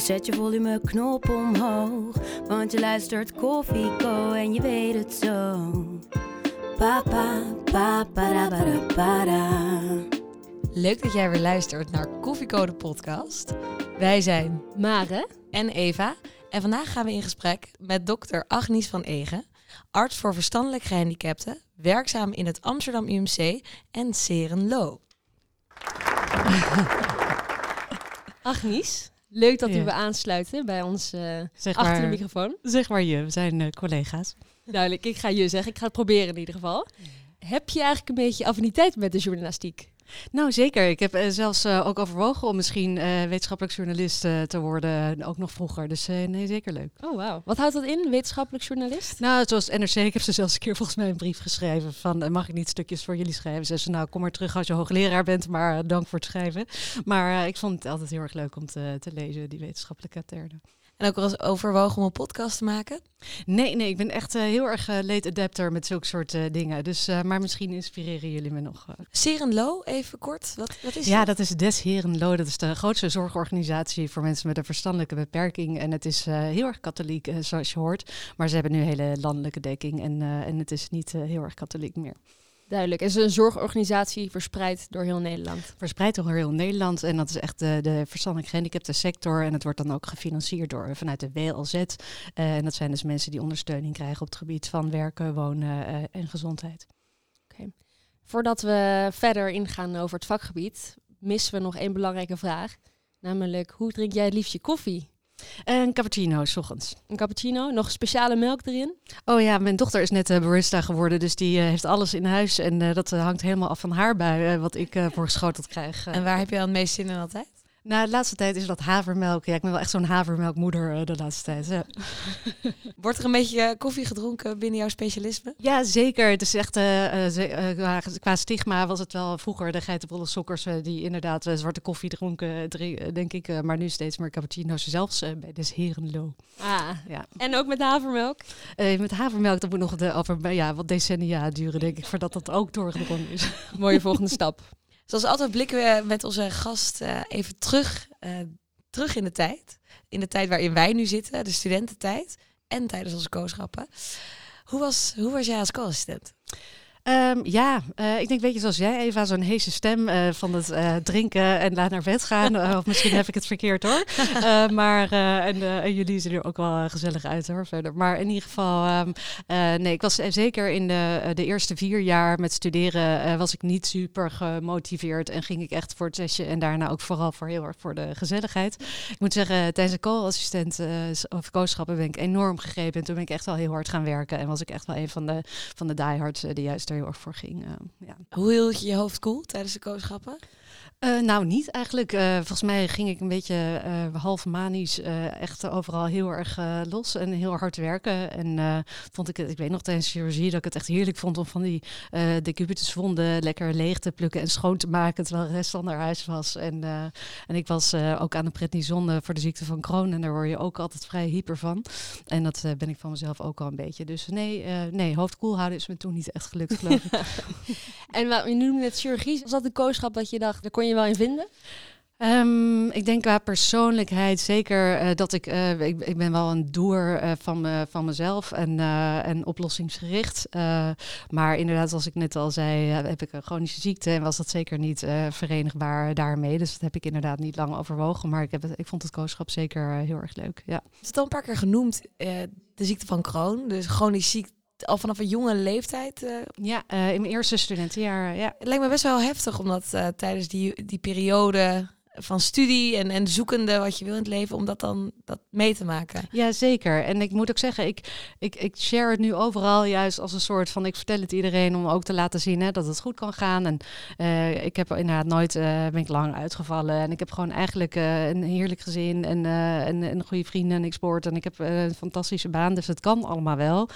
Dus zet je volumeknop omhoog. Want je luistert Koffie Co en je weet het zo. Papa, papa, para, para. Leuk dat jij weer luistert naar Koffiecode podcast. Wij zijn Mare. en Eva en vandaag gaan we in gesprek met dokter Agnies van Egen, arts voor verstandelijk gehandicapten, werkzaam in het Amsterdam UMC en Serenlo. Agnies, leuk dat u Ja. we aansluiten bij ons eh, Zeg achter maar, de microfoon. zeg maar je, we zijn eh, collega's. Duidelijk, ik ga je zeggen. Ik ga het proberen in ieder geval. Heb je eigenlijk een beetje affiniteit met de journalistiek? Nou zeker, ik heb eh, zelfs eh, ook overwogen om misschien eh, wetenschappelijk journalist te worden, ook nog vroeger. Dus nee, zeker leuk. Oh, wauw. Wat houdt dat in, wetenschappelijk journalist? Nou, zoals NRC, ik heb ze zelfs een keer volgens mij een brief geschreven van, mag ik niet stukjes voor jullie schrijven? Ze zei, nou kom maar terug als je hoogleraar bent, maar dank voor het schrijven. Maar ik vond het altijd heel erg leuk om te, te lezen, die wetenschappelijke termen. En ook wel eens overwogen om een podcast te maken. Nee, nee, ik ben echt heel erg late adapter met zulke soort dingen. Dus, maar misschien inspireren jullie me nog. Serenlo, even kort. Wat, wat is Ja, dat is Des Herenlo. Dat is de grootste zorgorganisatie voor mensen met een verstandelijke beperking. En het is eh, heel erg katholiek, eh, zoals je hoort. Maar ze hebben nu hele landelijke dekking. En, eh, en het is niet eh, heel erg katholiek meer. Duidelijk. Het is een zorgorganisatie verspreid door heel Nederland. Verspreid door heel Nederland. En dat is echt de, de verstandelijk gehandicapte sector. En het wordt dan ook gefinancierd door, vanuit de WLZ. Eh, en dat zijn dus mensen die ondersteuning krijgen op het gebied van werken, wonen eh, en gezondheid. Voordat we verder ingaan over het vakgebied, missen we nog één belangrijke vraag. Namelijk, hoe drink jij het liefst je koffie? En cappuccino, s ochtends. Een cappuccino, nog speciale melk erin? Oh ja, mijn dochter is net eh, barista geworden, dus die eh, heeft alles in huis. En eh, dat hangt helemaal af van haar bui, eh, wat ik voorgeschoteld krijg. En waar heb je dan het meest zin in altijd? Nou, de laatste tijd is dat havermelk. Ja, ik ben wel echt zo'n havermelkmoeder eh, de laatste tijd. Ja. Wordt er een beetje eh, koffie gedronken binnen jouw specialisme? ja, zeker. Het is echt, eh, qua- stigma was het wel vroeger de geitenwolle sokkers die inderdaad zwarte koffie dronken, denk ik. maar nu steeds meer cappuccino's, zelfs bij Des Herenlo. Ah, Ja. en ook met havermelk? Met havermelk, dat moet nog de, over ja, wat decennia duren, denk ik, voordat dat ook doorgedrongen is. Mooie volgende stap. Zoals altijd blikken we met onze gast eh, even terug, eh, terug in de tijd. In de tijd waarin wij nu zitten, de studententijd. En tijdens onze kooschappen. Hoe was, hoe was jij als co-assistent? Ehm, ja, eh, ik denk, weet je, zoals jij, Eva, zo'n heese stem eh, van het eh, drinken en laat naar bed gaan. Of misschien heb ik het verkeerd hoor. Maar, en, en jullie zien er ook wel gezellig uit hoor, verder. Maar in ieder geval, ehm, eh, nee, ik was zeker in de, de eerste vier jaar met studeren, was ik niet super gemotiveerd. En ging ik echt voor het sessie en daarna ook vooral voor heel erg voor de gezelligheid. Ik moet zeggen, tijdens de co-assistent of kooschappen ben ik enorm gegrepen. En toen ben ik echt wel heel hard gaan werken. En was ik echt wel een van de, van de diehards eh, die juist er voor ging. eh, ja. Hoe hield je je hoofd koel tijdens de kooschappen? Eh, nou, niet eigenlijk. Eh, volgens mij ging ik een beetje eh, half manisch echt overal heel erg los en heel hard werken. En vond ik het, ik weet nog tijdens chirurgie dat ik het echt heerlijk vond om van die uh, decubituswonden lekker leeg te plukken en schoon te maken terwijl de rest al naar huis was. En, en ik was ook aan de prednison voor de ziekte van Crohn en daar word je ook altijd vrij hyper van. En dat ben ik van mezelf ook al een beetje. Dus nee, nee hoofd koel houden is me toen niet echt gelukt, geloof ik. En wat je noemde net chirurgie. Was dat een kooschap dat je dacht, daar kon je wel in vinden? Um, ik denk qua persoonlijkheid zeker uh, dat ik, uh, ik, ik ben wel een doer uh, van, me, van mezelf en, en oplossingsgericht. maar inderdaad, zoals ik net al zei, heb ik een chronische ziekte en was dat zeker niet verenigbaar daarmee. Dus dat heb ik inderdaad niet lang overwogen. Maar ik, heb het, ik vond het kooschap zeker heel erg leuk. Ja. Het is al een paar keer genoemd, de ziekte van Crohn, dus chronisch ziek al vanaf een jonge leeftijd. Uh, ja, uh, in mijn eerste studentenjaar. Ja. Het lijkt me best wel heftig om dat uh, tijdens die, die periode van studie en, en zoekende wat je wil in het leven, om dat dan dat mee te maken. Ja, zeker. En ik moet ook zeggen, ik, ik, ik share het nu overal juist als een soort van, ik vertel het iedereen om ook te laten zien hè, dat het goed kan gaan. En uh, ik heb inderdaad nooit, uh, ben ik lang uitgevallen. En ik heb gewoon eigenlijk uh, een heerlijk gezin en, en, een goede vrienden en ik sport. En ik heb een fantastische baan, dus het kan allemaal wel.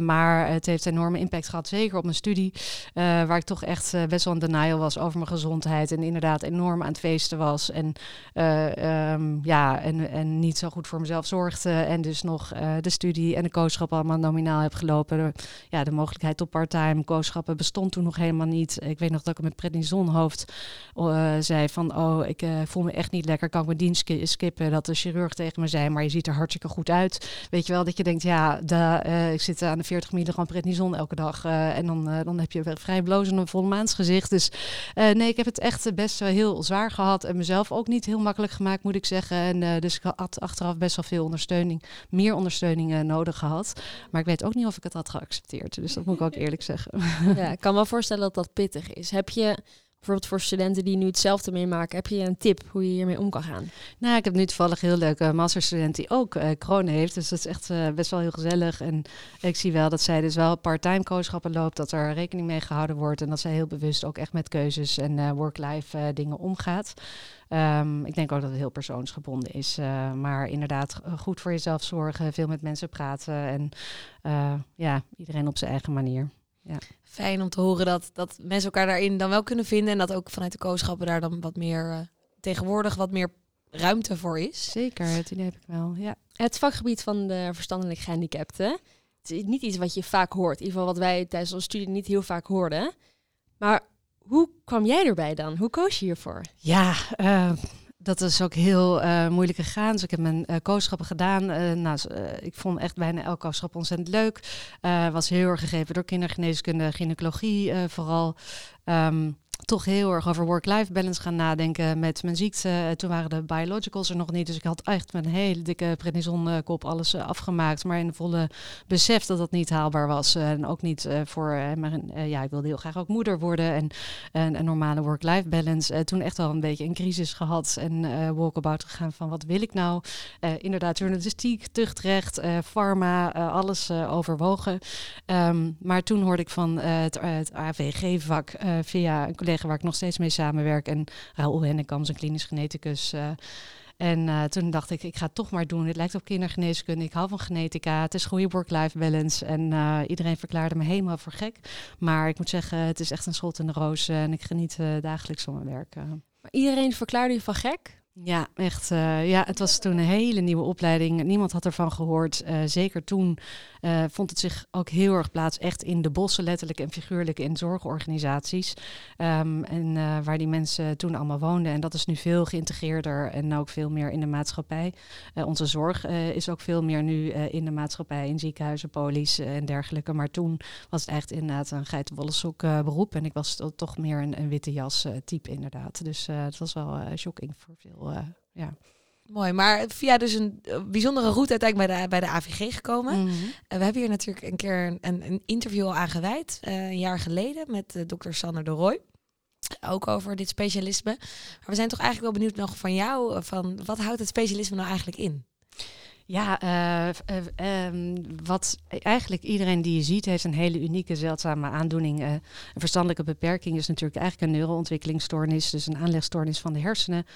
maar het heeft enorme impact gehad, zeker op mijn studie, waar ik toch echt best wel een denial was over mijn gezondheid. En inderdaad enorm aan het feesten was. En, um, ja, en, en niet zo goed voor mezelf zorgde. En dus nog de studie en de coachschap allemaal nominaal heb gelopen. ja, de mogelijkheid tot part-time coachschappen bestond toen nog helemaal niet. Ik weet nog dat ik met prednisonhoofd uh, zei van... oh, ik voel me echt niet lekker, kan ik mijn dienst skippen? Dat de chirurg tegen me zei, maar je ziet er hartstikke goed uit. Weet je wel, dat je denkt, ja, de, ik zit aan de 40 milligram prednison elke dag... en dan, dan heb je vrij blozende volmaansgezicht. Dus nee, ik heb het echt best wel heel zwaar gehad... en mezelf ook niet heel makkelijk gemaakt, moet ik zeggen. En dus ik had achteraf best wel veel ondersteuning, meer ondersteuning nodig gehad. Maar ik weet ook niet of ik het had geaccepteerd. Dus dat moet ik ook eerlijk zeggen. Ja, ik kan me voorstellen dat dat pittig is. Heb je bijvoorbeeld voor studenten die nu hetzelfde meemaken, heb je een tip hoe je hiermee om kan gaan? Nou, ik heb nu toevallig heel leuke masterstudent die ook uh, corona heeft. Dus dat is echt uh, best wel heel gezellig. En ik zie wel dat zij dus wel part-time coachschappen loopt, dat er rekening mee gehouden wordt en dat zij heel bewust ook echt met keuzes en uh, work-life dingen omgaat. Um, ik denk ook dat het heel persoonsgebonden is. maar inderdaad, goed voor jezelf zorgen, veel met mensen praten en ja, iedereen op zijn eigen manier. Ja. Fijn om te horen dat, dat mensen elkaar daarin dan wel kunnen vinden. En dat ook vanuit de kooschappen daar dan wat meer uh, tegenwoordig wat meer ruimte voor is. Zeker, het idee heb ik wel. Ja. Het vakgebied van de verstandelijk gehandicapten. Het is niet iets wat je vaak hoort. In ieder geval wat wij tijdens onze studie niet heel vaak hoorden. Maar hoe kwam jij erbij dan? Hoe koos je hiervoor? Ja, uh, dat is ook heel uh, moeilijk gegaan. Dus ik heb mijn uh, kooschappen gedaan. Uh, nou, ik vond echt bijna elk kooschap ontzettend leuk. was heel erg gegeven door kindergeneeskunde, gynaecologie vooral. Um, toch heel erg over work-life balance gaan nadenken met mijn ziekte. Eh, toen waren de biologicals er nog niet, dus ik had echt een hele dikke prednison-kop alles uh, afgemaakt. Maar in volle besef dat dat niet haalbaar was. Uh, en ook niet voor, maar ja, ik wilde heel graag ook moeder worden en, en een normale work-life balance. toen echt wel een beetje een crisis gehad en walkabout gegaan van wat wil ik nou? inderdaad, journalistiek, tuchtrecht, pharma, alles overwogen. Um, maar toen hoorde ik van het, het AVG-vak via een collega waar ik nog steeds mee samenwerk. En Raoul Hennekam, een klinisch geneticus. Uh, en uh, toen dacht ik, ik ga het toch maar doen. Het lijkt op kindergeneeskunde. Ik hou van genetica. Het is goede work-life balance. En uh, iedereen verklaarde me helemaal voor gek. Maar ik moet zeggen, het is echt een schot in de roos. en ik geniet dagelijks van mijn werk. Maar iedereen verklaarde je van gek? Ja, echt. Uh, ja, het was toen een hele nieuwe opleiding. Niemand had ervan gehoord. Uh, zeker toen uh, vond het zich ook heel erg plaats echt in de bossen, letterlijk en figuurlijk in zorgorganisaties. Um, en waar die mensen toen allemaal woonden. En dat is nu veel geïntegreerder en ook veel meer in de maatschappij. onze zorg is ook veel meer nu in de maatschappij, in ziekenhuizen, polies en dergelijke. Maar toen was het echt inderdaad een geitenwolle beroep. En ik was toch meer een, een witte jas type inderdaad. Dus het was wel shocking voor veel uh, ja. Mooi, maar via dus een eh, bijzondere route uiteindelijk bij de, bij de AVG gekomen. Mm -hmm. uh, we hebben hier natuurlijk een keer een, een interview al aan gewijd, uh, een jaar geleden, met uh, dokter Sander de Roy. Ook over dit specialisme. Maar we zijn toch eigenlijk wel benieuwd nog van jou, van wat houdt het specialisme nou eigenlijk in? Ja, uh, uh, um, wat eigenlijk iedereen die je ziet, heeft een hele unieke, zeldzame aandoening. Uh, een verstandelijke beperking is natuurlijk eigenlijk een neuroontwikkelingsstoornis, dus een aanlegstoornis van de hersenen.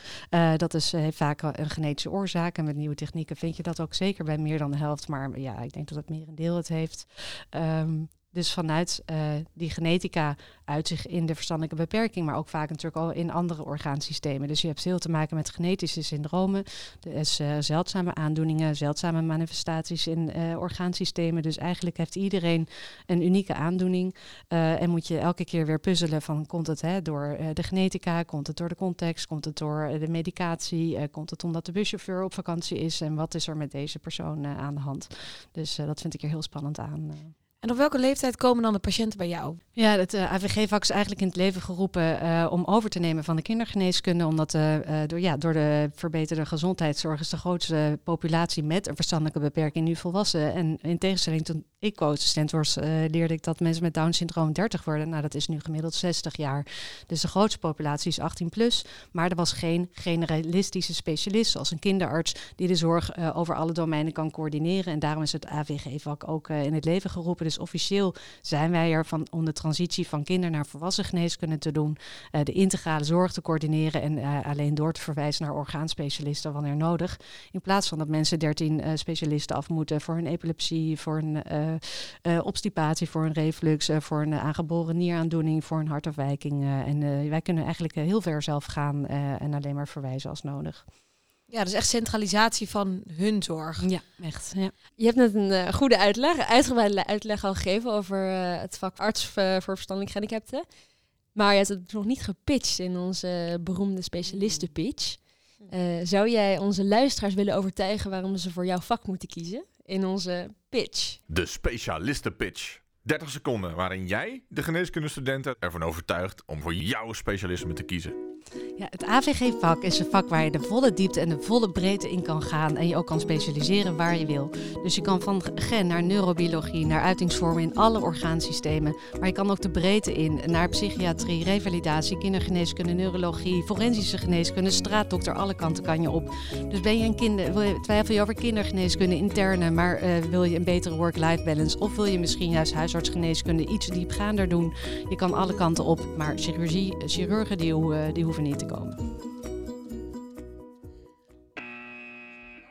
dat is, heeft vaak een genetische oorzaak. En met nieuwe technieken vind je dat ook zeker bij meer dan de helft. Maar ja, ik denk dat het merendeel het heeft. Um, dus vanuit uh, die genetica uit zich in de verstandelijke beperking, maar ook vaak natuurlijk al in andere orgaansystemen. Dus je hebt veel te maken met genetische syndromen, dus uh, zeldzame aandoeningen, zeldzame manifestaties in uh, orgaansystemen. Dus eigenlijk heeft iedereen een unieke aandoening en moet je elke keer weer puzzelen van komt het hè, door de genetica, komt het door de context, komt het door de medicatie, komt het omdat de buschauffeur op vakantie is en wat is er met deze persoon aan de hand. Dus dat vind ik er heel spannend aan. En op welke leeftijd komen dan de patiënten bij jou? Ja, het uh, AVG-vak is eigenlijk in het leven geroepen uh, om over te nemen van de kindergeneeskunde. Omdat uh, door, ja, door de verbeterde gezondheidszorg is de grootste populatie met een verstandelijke beperking nu volwassen. En in tegenstelling tot ik co-assistent uh, leerde ik dat mensen met Down syndroom 30 worden. Nou, dat is nu gemiddeld 60 jaar. Dus de grootste populatie is 18 plus. Maar er was geen generalistische specialist, zoals een kinderarts, die de zorg uh, over alle domeinen kan coördineren. En daarom is het AVG-vak ook uh, in het leven geroepen. Dus officieel zijn wij er van, om de transitie van kinder naar volwassen geneeskunde te doen. de integrale zorg te coördineren en alleen door te verwijzen naar orgaanspecialisten wanneer nodig. In plaats van dat mensen 13 specialisten af moeten voor hun epilepsie, voor uh, obstipatie, voor een reflux, voor een aangeboren nieraandoening, voor een hartafwijking. en wij kunnen eigenlijk heel ver zelf gaan en alleen maar verwijzen als nodig. Ja, dus echt centralisatie van hun zorg. Ja, echt. Ja. Je hebt net een goede uitleg, uitgebreide uitleg al gegeven over het vak arts voor verstandelijk gehandicapten. Maar je hebt het nog niet gepitcht in onze beroemde specialistenpitch. Uh, zou jij onze luisteraars willen overtuigen waarom ze voor jouw vak moeten kiezen? in onze pitch. De specialistenpitch. 30 seconden waarin jij de geneeskundestudenten ervan overtuigt om voor jouw specialisme te kiezen. Ja, het AVG-vak is een vak waar je de volle diepte en de volle breedte in kan gaan en je ook kan specialiseren waar je wil. Dus je kan van gen naar neurobiologie, naar uitingsvormen in alle orgaansystemen, maar je kan ook de breedte in naar psychiatrie, revalidatie, kindergeneeskunde, neurologie, forensische geneeskunde, straatdokter, alle kanten kan je op. Dus ben je een kinder, twijfel je over kindergeneeskunde interne, maar uh, wil je een betere work-life balance of wil je misschien juist huisartsgeneeskunde iets diepgaander doen? Je kan alle kanten op, maar chirurgie, chirurgen die, uh, die hoeven niet te komen.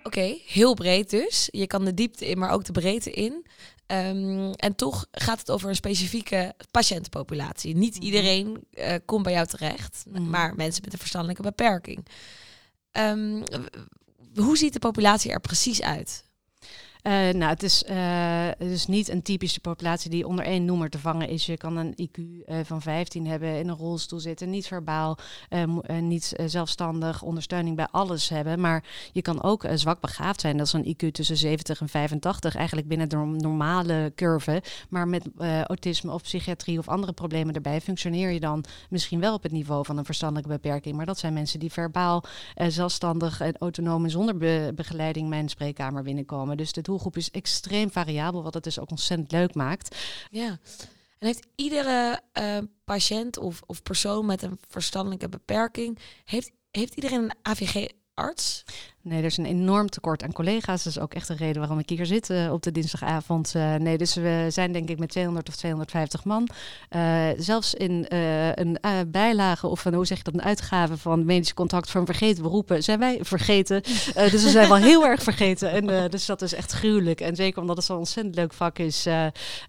Oké, heel breed dus. Je kan de diepte in, maar ook de breedte in. Um, en toch gaat het over een specifieke patiëntenpopulatie. Niet mhm. iedereen uh, komt bij jou terecht, mm. maar mensen met een verstandelijke beperking. Um, hoe ziet de populatie er precies uit? Uh, nou, het is, is niet een typische populatie die onder één noemer te vangen is. Je kan een IQ uh, van 15 hebben, in een rolstoel zitten, niet verbaal, niet zelfstandig, ondersteuning bij alles hebben. Maar je kan ook zwak begaafd zijn. Dat is een IQ tussen 70 en 85, eigenlijk binnen de normale curve. Maar met autisme of psychiatrie of andere problemen erbij functioneer je dan misschien wel op het niveau van een verstandelijke beperking. Maar dat zijn mensen die verbaal, zelfstandig en autonoom en zonder be begeleiding mijn spreekkamer binnenkomen. Dus de doelgroep is extreem variabel, wat het dus ook ontzettend leuk maakt. Ja. En heeft iedere uh, patiënt of, of persoon met een verstandelijke beperking, heeft, heeft iedereen een AVG-arts? Nee, er is een enorm tekort aan collega's. Dat is ook echt een reden waarom ik hier zit uh, op de dinsdagavond. Uh, nee, dus we zijn denk ik met 200 of 250 man. Uh, zelfs in een bijlage of een, hoe zeg je dat, een uitgave van medisch contact voor een vergeten beroepen zijn wij vergeten. dus we zijn wel heel erg vergeten. En, dus dat is echt gruwelijk. En zeker omdat het zo'n ontzettend leuk vak is,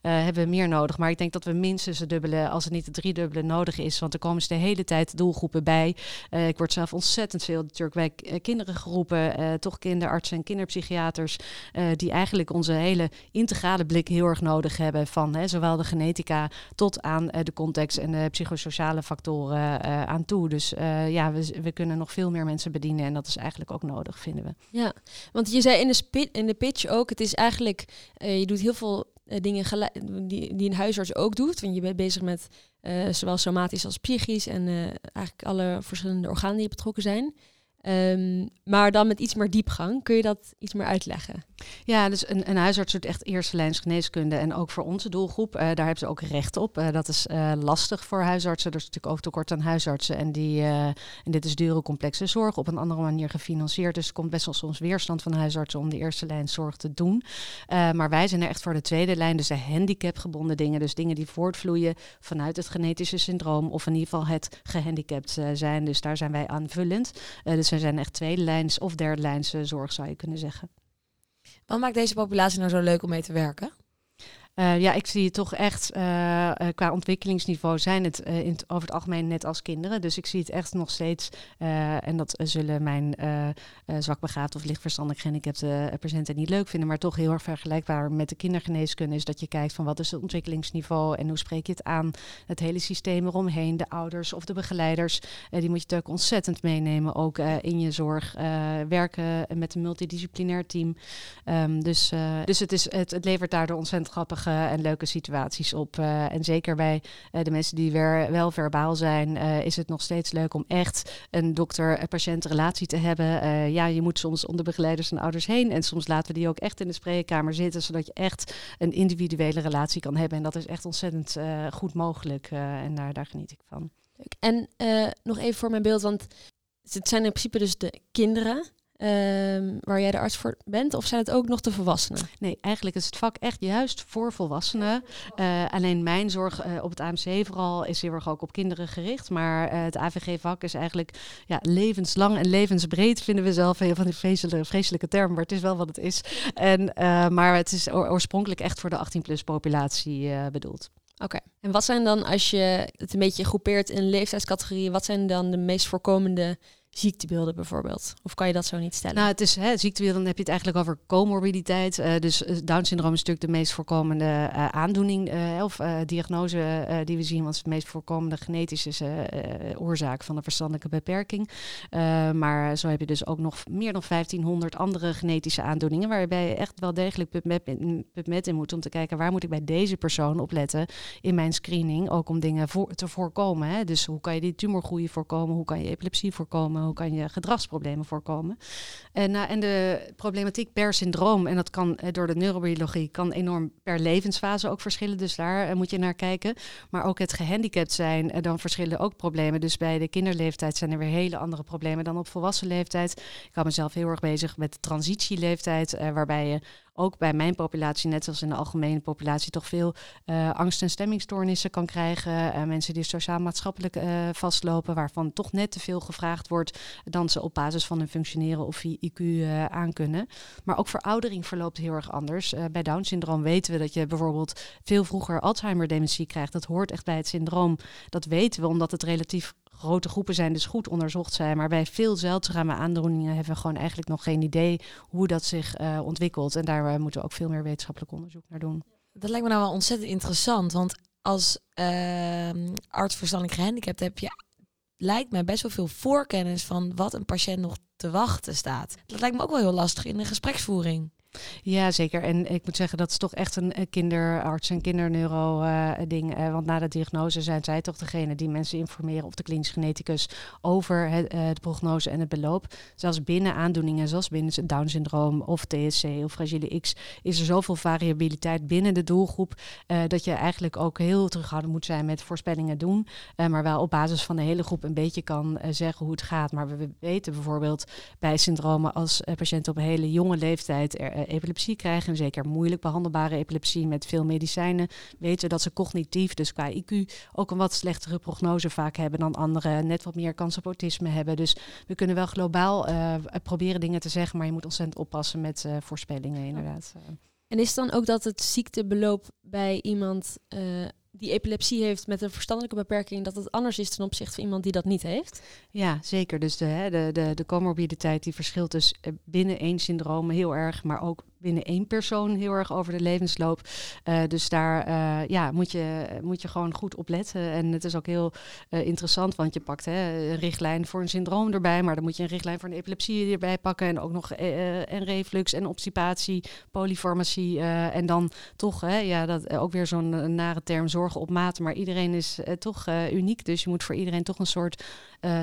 hebben we meer nodig. Maar ik denk dat we minstens het dubbele, als het niet het driedubbele nodig is. Want er komen ze de hele tijd doelgroepen bij. ik word zelf ontzettend veel natuurlijk bij kinderen geroepen. Uh, toch kinderartsen en kinderpsychiaters, uh, die eigenlijk onze hele integrale blik heel erg nodig hebben van hè, zowel de genetica tot aan uh, de context en de psychosociale factoren aan toe. Dus ja, we, we, kunnen nog veel meer mensen bedienen en dat is eigenlijk ook nodig, vinden we. Ja, want je zei in de, in de pitch ook, het is eigenlijk, je doet heel veel dingen die, die een huisarts ook doet. Want je bent bezig met zowel somatisch als psychisch en eigenlijk alle verschillende organen die betrokken zijn. Um, maar dan met iets meer diepgang. Kun je dat iets meer uitleggen? Ja, dus een, een huisarts doet echt eerste lijns geneeskunde. En ook voor onze doelgroep, uh, daar hebben ze ook recht op. Uh, dat is uh, lastig voor huisartsen. Er is natuurlijk ook tekort aan huisartsen. En, die, en dit is dure, complexe zorg op een andere manier gefinancierd. Dus er komt best wel soms weerstand van huisartsen om de eerste lijn zorg te doen. maar wij zijn er echt voor de tweede lijn. Dus de handicapgebonden dingen. Dus dingen die voortvloeien vanuit het genetische syndroom. Of in ieder geval het gehandicapt zijn. Dus daar zijn wij aanvullend. dus er zijn echt tweede lijns of derde lijns zorg, zou je kunnen zeggen. Wat maakt deze populatie nou zo leuk om mee te werken? Uh, ja, ik zie het toch echt uh, qua ontwikkelingsniveau zijn het in over het algemeen net als kinderen. Dus ik zie het echt nog steeds, en dat zullen mijn zwakbegaafd of lichtverstandig gehandicapte patiënten niet leuk vinden, maar toch heel erg vergelijkbaar met de kindergeneeskunde is dat je kijkt van wat is het ontwikkelingsniveau en hoe spreek je het aan. Het hele systeem eromheen, de ouders of de begeleiders, die moet je natuurlijk ontzettend meenemen, ook in je zorg. werken met een multidisciplinair team. Um, dus, dus het, is, het, het levert daardoor ontzettend grappig en leuke situaties op. Eh, en zeker bij eh, de mensen die weer wel verbaal zijn, eh, is het nog steeds leuk om echt een dokter-patiënt relatie te hebben. Ja, je moet soms onder begeleiders en ouders heen. En soms laten we die ook echt in de spreekkamer zitten, zodat je echt een individuele relatie kan hebben. En dat is echt ontzettend goed mogelijk. en daar, daar geniet ik van. En nog even voor mijn beeld, want het zijn in principe dus de kinderen ehm, waar jij de arts voor bent, of zijn het ook nog de volwassenen? Nee, eigenlijk is het vak echt juist voor volwassenen. Eh, alleen mijn zorg eh, op het AMC vooral is heel erg ook op kinderen gericht. Maar eh, het AVG-vak is eigenlijk ja, levenslang en levensbreed, vinden we zelf een van die vreselijke, vreselijke termen. Maar het is wel wat het is. En, maar het is oor- oorspronkelijk echt voor de 18-plus populatie bedoeld. Oké. En wat zijn dan, als je het een beetje groepeert in leeftijdscategorieën, wat zijn dan de meest voorkomende ziektebeelden bijvoorbeeld? Of kan je dat zo niet stellen? Nou, het is hè, ziektebeeld, dan heb je het eigenlijk over comorbiditeit. Eh, dus eh, Down-syndroom is natuurlijk de meest voorkomende eh, aandoening eh, of diagnose die we zien. Want het de meest voorkomende genetische oorzaak van de verstandelijke beperking. Maar zo heb je dus ook nog meer dan 1500 andere genetische aandoeningen. Waarbij je echt wel degelijk PubMed in moet om te kijken waar moet ik bij deze persoon op letten in mijn screening. Ook om dingen voor, te voorkomen. Hè? Dus hoe kan je die tumorgroei voorkomen? Hoe kan je epilepsie voorkomen? Hoe kan je gedragsproblemen voorkomen? En, nou, en de problematiek per syndroom, en dat kan eh, door de neurobiologie, kan enorm per levensfase ook verschillen. Dus daar eh, moet je naar kijken. Maar ook het gehandicapt zijn, eh, dan verschillen ook problemen. Dus bij de kinderleeftijd zijn er weer hele andere problemen dan op volwassen leeftijd. Ik hou mezelf heel erg bezig met de transitieleeftijd, eh, waarbij je ook bij mijn populatie, net zoals in de algemene populatie, toch veel eh, angst- en stemmingstoornissen kan krijgen. Eh, mensen die sociaal-maatschappelijk eh, vastlopen, waarvan toch net te veel gevraagd wordt dan ze op basis van hun functioneren of IQ eh aankunnen. Maar ook veroudering verloopt heel erg anders. Eh, bij Down-syndroom weten we dat je bijvoorbeeld veel vroeger Alzheimer-dementie krijgt. Dat hoort echt bij het syndroom. Dat weten we omdat het relatief grote groepen zijn, dus goed onderzocht zijn. Maar bij veel zeldzame aandoeningen hebben we gewoon eigenlijk nog geen idee hoe dat zich eh, ontwikkelt. En daar moeten we ook veel meer wetenschappelijk onderzoek naar doen. Dat lijkt me nou wel ontzettend interessant. Want als ehm arts verstandelijk gehandicapt heb je, lijkt mij best wel veel voorkennis van wat een patiënt nog te wachten staat. Dat lijkt me ook wel heel lastig in de gespreksvoering. Ja, zeker. En ik moet zeggen, dat is toch echt een kinderarts en kinderneuro eh. Eh, want na de diagnose zijn zij toch degene die mensen informeren of de klinisch geneticus over het, eh, prognose en het beloop. Zelfs binnen aandoeningen zoals binnen het Down-syndroom of TSC of fragile X is er zoveel variabiliteit binnen de doelgroep dat je eigenlijk ook heel terughoudend moet zijn met voorspellingen doen. Maar wel op basis van de hele groep een beetje kan zeggen hoe het gaat. Maar we weten bijvoorbeeld bij syndromen als eh, patiënten op een hele jonge leeftijd eh, epilepsie krijgen, en zeker moeilijk behandelbare epilepsie met veel medicijnen, weten we dat ze cognitief, dus qua IQ, ook een wat slechtere prognose vaak hebben dan anderen, net wat meer kans op autisme hebben. Dus we kunnen wel globaal eh, proberen dingen te zeggen, maar je moet ontzettend oppassen met voorspellingen inderdaad. En is het dan ook dat het ziektebeloop bij iemand die epilepsie heeft met een verstandelijke beperking, dat het anders is ten opzichte van iemand die dat niet heeft? Ja, zeker. Dus de, de, de, de comorbiditeit die verschilt dus eh, binnen één syndroom heel erg, maar ook binnen één persoon heel erg over de levensloop. Eh, dus daar eh, ja, moet, je, moet je gewoon goed op letten. En het is ook heel eh, interessant, want je pakt hè, een richtlijn voor een syndroom erbij, maar dan moet je een richtlijn voor een epilepsie erbij pakken en ook nog en reflux en obstipatie, polyfarmacie en dan toch, hè, ja, dat ook weer zo'n nare term, zorgen op maat. Maar iedereen is toch uniek, dus je moet voor iedereen toch een soort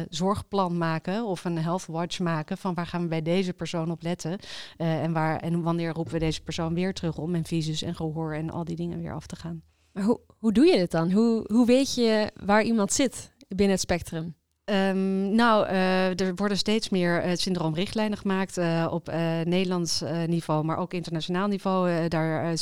zorgplan maken of een health watch maken van waar gaan we bij deze persoon op letten en, waar, en wanneer roepen we deze persoon weer terug om en visus en gehoor en al die dingen weer af te gaan. Maar hoe, hoe doe je dit dan? Hoe, hoe weet je waar iemand zit binnen het spectrum? Ehm, nou, eh, er worden steeds meer eh, syndroomrichtlijnen gemaakt eh, op Nederlands niveau, maar ook internationaal niveau. Daar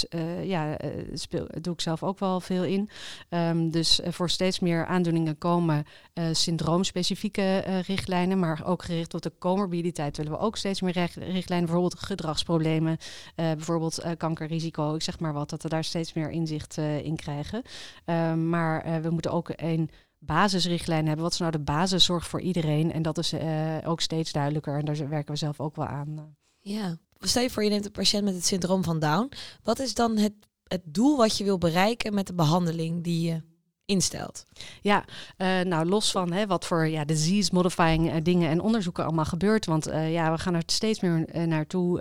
ja, speel, doe ik zelf ook wel veel in. Ehm, dus voor steeds meer aandoeningen komen syndroomspecifieke richtlijnen, maar ook gericht op de comorbiditeit willen we ook steeds meer richtlijnen, bijvoorbeeld gedragsproblemen, bijvoorbeeld kankerrisico, ik zeg maar wat, dat we daar steeds meer inzicht in krijgen. Ehm, maar we moeten ook een basisrichtlijn hebben. Wat is nou de basiszorg voor iedereen? En dat is eh, ook steeds duidelijker. En daar werken we zelf ook wel aan. Ja. Stel je voor, je neemt een patiënt met het syndroom van Down. Wat is dan het, het doel wat je wil bereiken met de behandeling die je instelt. Ja, uh, nou los van hè, wat voor ja, disease-modifying uh, dingen en onderzoeken allemaal gebeurt. Want uh, ja, we gaan er steeds meer naartoe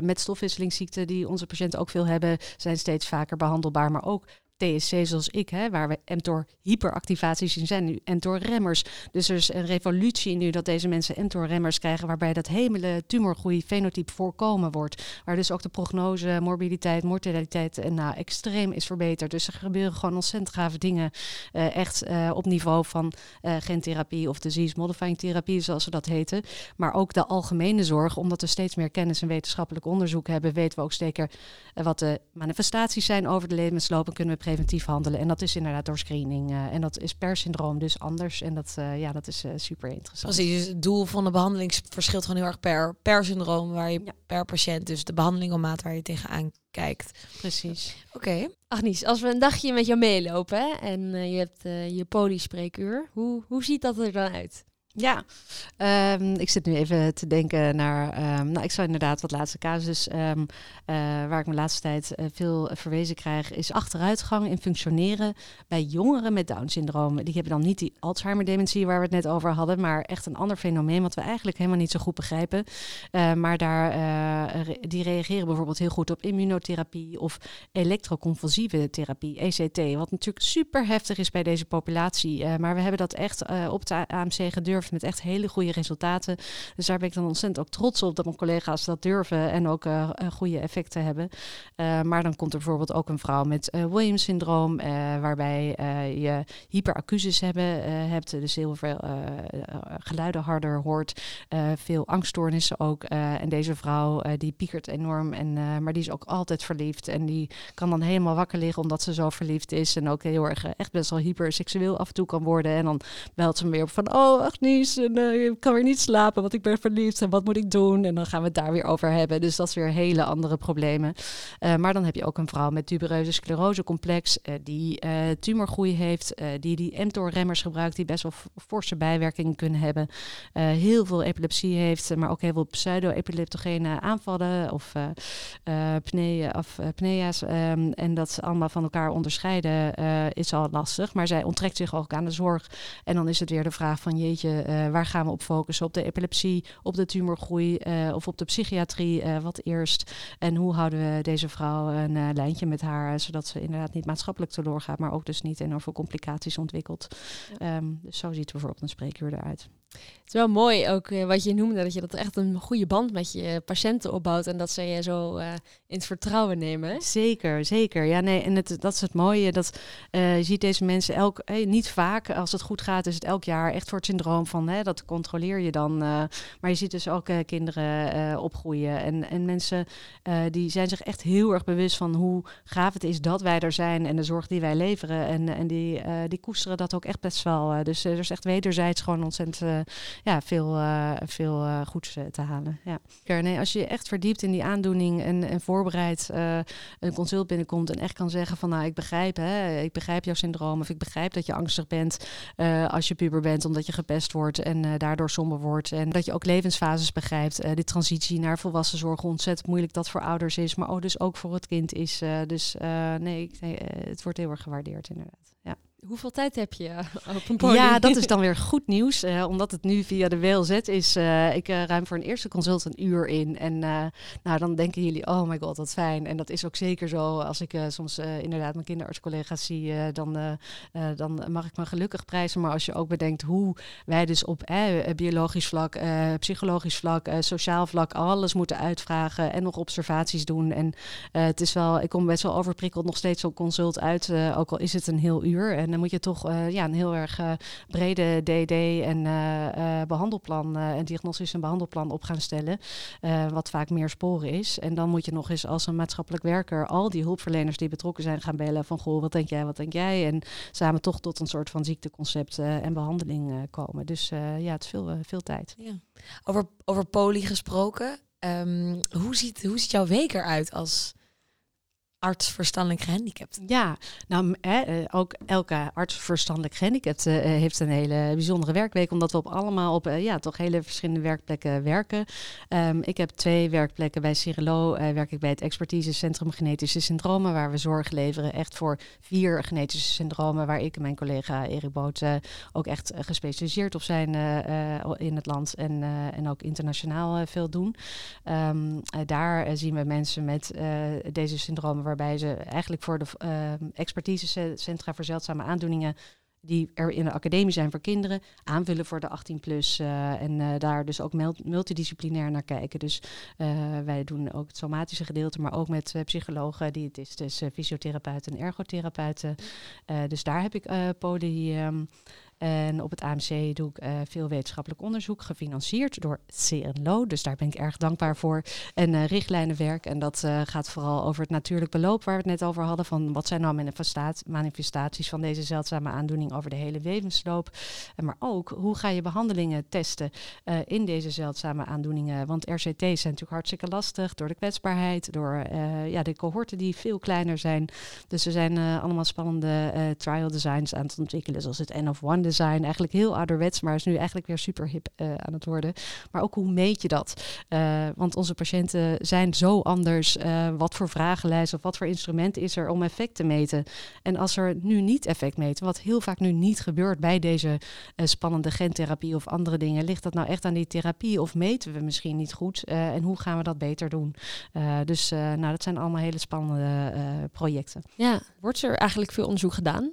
met stofwisselingsziekten die onze patiënten ook veel hebben, zijn steeds vaker behandelbaar. Maar ook TSC zoals ik, hè, waar we mTOR hyperactivaties in zijn nu mTOR remmers. Dus er is een revolutie nu dat deze mensen mTOR remmers krijgen, waarbij dat hele tumorgroei fenotype voorkomen wordt. Waar dus ook de prognose, morbiditeit, mortaliteit en nou, extreem is verbeterd. Dus er gebeuren gewoon ontzettend gave dingen, uh, echt uh, op niveau van gentherapie of disease modifying therapie, zoals ze dat heten. Maar ook de algemene zorg, omdat we steeds meer kennis en wetenschappelijk onderzoek hebben, weten we ook zeker wat de manifestaties zijn over de levensloop en kunnen we preventief handelen. En dat is inderdaad door screening. Uh, en dat is per syndroom dus anders. En dat, uh, ja, dat is uh, super interessant. Precies, dus het doel van de behandeling verschilt gewoon heel erg per, per syndroom, waar je ja. per patiënt, dus de behandeling op maat waar je tegenaan kijkt. Precies. Oké. Okay. Agnies, als we een dagje met jou meelopen hè, en je hebt je poliespreekuur, hoe, hoe ziet dat er dan uit? Ja, um, ik zit nu even te denken naar. Um, nou, ik zou inderdaad wat laatste casus. Um, uh, waar ik de laatste tijd uh, veel verwezen krijg, is achteruitgang in functioneren bij jongeren met Down-syndroom. Die hebben dan niet die Alzheimer-dementie waar we het net over hadden, maar echt een ander fenomeen wat we eigenlijk helemaal niet zo goed begrijpen. Uh, maar daar, die reageren bijvoorbeeld heel goed op immunotherapie of elektroconvulsieve therapie, ECT, wat natuurlijk super heftig is bij deze populatie. maar we hebben dat echt op de AMC gedurfd met echt hele goede resultaten. Dus daar ben ik dan ontzettend ook trots op dat mijn collega's dat durven en ook uh, goede effecten hebben. Uh, maar dan komt er bijvoorbeeld ook een vrouw met Williams-syndroom, waarbij je hyperacusis hebben, hebt, dus heel veel geluiden harder hoort, veel angststoornissen ook. en deze vrouw die piekert enorm, en, maar die is ook altijd verliefd en die kan dan helemaal wakker liggen omdat ze zo verliefd is en ook heel erg echt best wel hyperseksueel af en toe kan worden. En dan belt ze me weer op van, oh, ach en uh, ik kan weer niet slapen, want ik ben verliefd en wat moet ik doen? En dan gaan we het daar weer over hebben. Dus dat is weer hele andere problemen. Uh, maar dan heb je ook een vrouw met tubereuze sclerosecomplex uh, die tumorgroei heeft, die die mTOR-remmers gebruikt, die best wel forse bijwerkingen kunnen hebben. heel veel epilepsie heeft, maar ook heel veel pseudo-epileptogene aanvallen of pne of, pnea's. Um, en dat ze allemaal van elkaar onderscheiden is al lastig. Maar zij onttrekt zich ook aan de zorg. En dan is het weer de vraag van jeetje, waar gaan we op focussen? Op de epilepsie, op de tumorgroei uh, of op de psychiatrie? Uh, wat eerst? En hoe houden we deze vrouw een lijntje met haar, zodat ze inderdaad niet maatschappelijk teloor gaat, maar ook dus niet enorm veel complicaties ontwikkelt? Ja. Um, dus zo ziet bijvoorbeeld een spreekuur eruit. Is wel mooi ook uh, wat je noemde, dat je dat echt een goede band met je patiënten opbouwt en dat ze je zo uh, in het vertrouwen nemen. Zeker, zeker. Ja, nee, en het, dat is het mooie, dat uh, je ziet deze mensen elk, niet vaak, als het goed gaat, is het elk jaar echt voor het syndroom van, hè, dat controleer je dan. maar je ziet dus ook kinderen opgroeien en, en mensen die zijn zich echt heel erg bewust van hoe gaaf het is dat wij er zijn en de zorg die wij leveren. En, en die, die koesteren dat ook echt best wel. dus er is echt wederzijds gewoon ontzettend ja, veel, uh, veel uh, goeds uh, te halen. Ja. Nee, als je echt verdiept in die aandoening en, en voorbereid een consult binnenkomt en echt kan zeggen van nou ik begrijp, hè, ik begrijp jouw syndroom of ik begrijp dat je angstig bent als je puber bent omdat je gepest wordt en daardoor somber wordt en dat je ook levensfases begrijpt. die transitie naar volwassen zorg, ontzettend moeilijk dat voor ouders is, maar ook dus ook voor het kind is. dus nee, nee het wordt heel erg gewaardeerd inderdaad. Hoeveel tijd heb je eh, op een podium? Ja, dat is dan weer goed nieuws. Uh, omdat het nu via de WLZ is. Uh, ik ruim voor een eerste consult een uur in. En nou, dan denken jullie, oh my god, wat fijn. En dat is ook zeker zo. Als ik soms inderdaad mijn kinderartscollega's zie, dan, dan mag ik me gelukkig prijzen. Maar als je ook bedenkt hoe wij dus op biologisch vlak, psychologisch vlak, sociaal vlak, alles moeten uitvragen. En nog observaties doen. En het is wel, ik kom best wel overprikkeld nog steeds op consult uit. ook al is het een heel uur. Dan moet je toch uh, ja, een heel erg uh, brede DD en uh, behandelplan, en diagnostisch en behandelplan op gaan stellen. wat vaak meer sporen is. En dan moet je nog eens als een maatschappelijk werker al die hulpverleners die betrokken zijn gaan bellen van goh, wat denk jij, wat denk jij? En samen toch tot een soort van ziekteconcept en behandeling komen. Dus ja, het is veel, veel tijd. Ja. Over, over poli gesproken. Um, hoe, ziet, hoe ziet jouw week eruit als arts verstandelijk gehandicapt? Ja, nou eh, ook elke arts verstandelijk gehandicapt uh, heeft een hele bijzondere werkweek, omdat we op allemaal op ja, toch hele verschillende werkplekken werken. Um, ik heb twee werkplekken bij Cirelo, werk ik bij het expertisecentrum genetische syndromen, waar we zorg leveren echt voor vier genetische syndromen, waar ik en mijn collega Erik Boot ook echt gespecialiseerd op zijn in het land en, en ook internationaal veel doen. Um, daar zien we mensen met deze syndromen waarbij ze eigenlijk voor de uh, expertisecentra voor zeldzame aandoeningen die er in de academie zijn voor kinderen, aanvullen voor de 18 plus uh, en uh, daar dus ook multidisciplinair naar kijken. Dus uh, wij doen ook het somatische gedeelte, maar ook met psychologen, diëtisten, fysiotherapeuten en ergotherapeuten. dus daar heb ik poly. En op het AMC doe ik uh, veel wetenschappelijk onderzoek, gefinancierd door CNLO. Dus daar ben ik erg dankbaar voor. En uh, richtlijnenwerk. En dat uh, gaat vooral over het natuurlijk beloop waar we het net over hadden. Van wat zijn nou manifestaties van deze zeldzame aandoening over de hele levensloop. En maar ook, hoe ga je behandelingen testen in deze zeldzame aandoeningen? Want RCT's zijn natuurlijk hartstikke lastig door de kwetsbaarheid, door ja, de cohorten die veel kleiner zijn. Dus er zijn allemaal spannende trial designs aan het ontwikkelen, zoals het N of One design. Eigenlijk heel ouderwets, maar is nu eigenlijk weer super hip uh, aan het worden. Maar ook hoe meet je dat? Uh, want onze patiënten zijn zo anders. Uh, wat voor vragenlijst of wat voor instrument is er om effect te meten? En als er nu niet effect meten, wat heel vaak nu niet gebeurt bij deze spannende gentherapie of andere dingen, ligt dat nou echt aan die therapie of meten we misschien niet goed? en hoe gaan we dat beter doen? dus nou, dat zijn allemaal hele spannende projecten. Ja, wordt er eigenlijk veel onderzoek gedaan?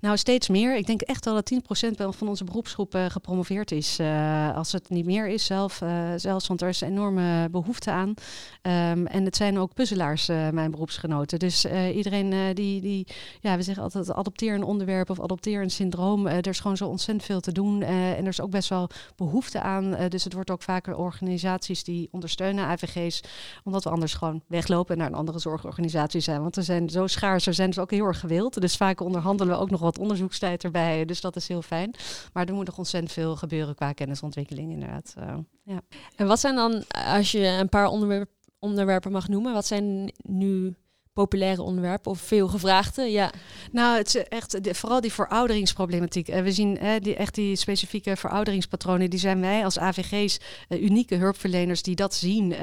Nou, steeds meer. Ik denk echt wel dat 10% van onze beroepsgroep uh, gepromoveerd is. Uh, als het niet meer is zelf, uh, zelfs, want er is een enorme behoefte aan. Um, en het zijn ook puzzelaars, mijn beroepsgenoten. Dus iedereen die, die, ja, we zeggen altijd adopteer een onderwerp of adopteer een syndroom. er is gewoon zo ontzettend veel te doen. en er is ook best wel behoefte aan. dus het wordt ook vaker organisaties die ondersteunen AVG's. Omdat we anders gewoon weglopen en naar een andere zorgorganisatie zijn. Want we zijn zo schaars, er zijn dus ook heel erg gewild. Dus vaak onderhandelen we ook nog wat onderzoekstijd erbij. Dus dat is heel fijn. Maar er moet nog ontzettend veel gebeuren qua kennisontwikkeling inderdaad. Uh, ja. En wat zijn dan, als je een paar onderwerp, onderwerpen mag noemen, wat zijn nu populaire onderwerp of veel gevraagde? Ja. Nou, het is echt vooral die verouderingsproblematiek. Uh, we zien uh, die, echt die specifieke verouderingspatronen. Die zijn wij als AVG's uh, unieke hulpverleners die dat zien.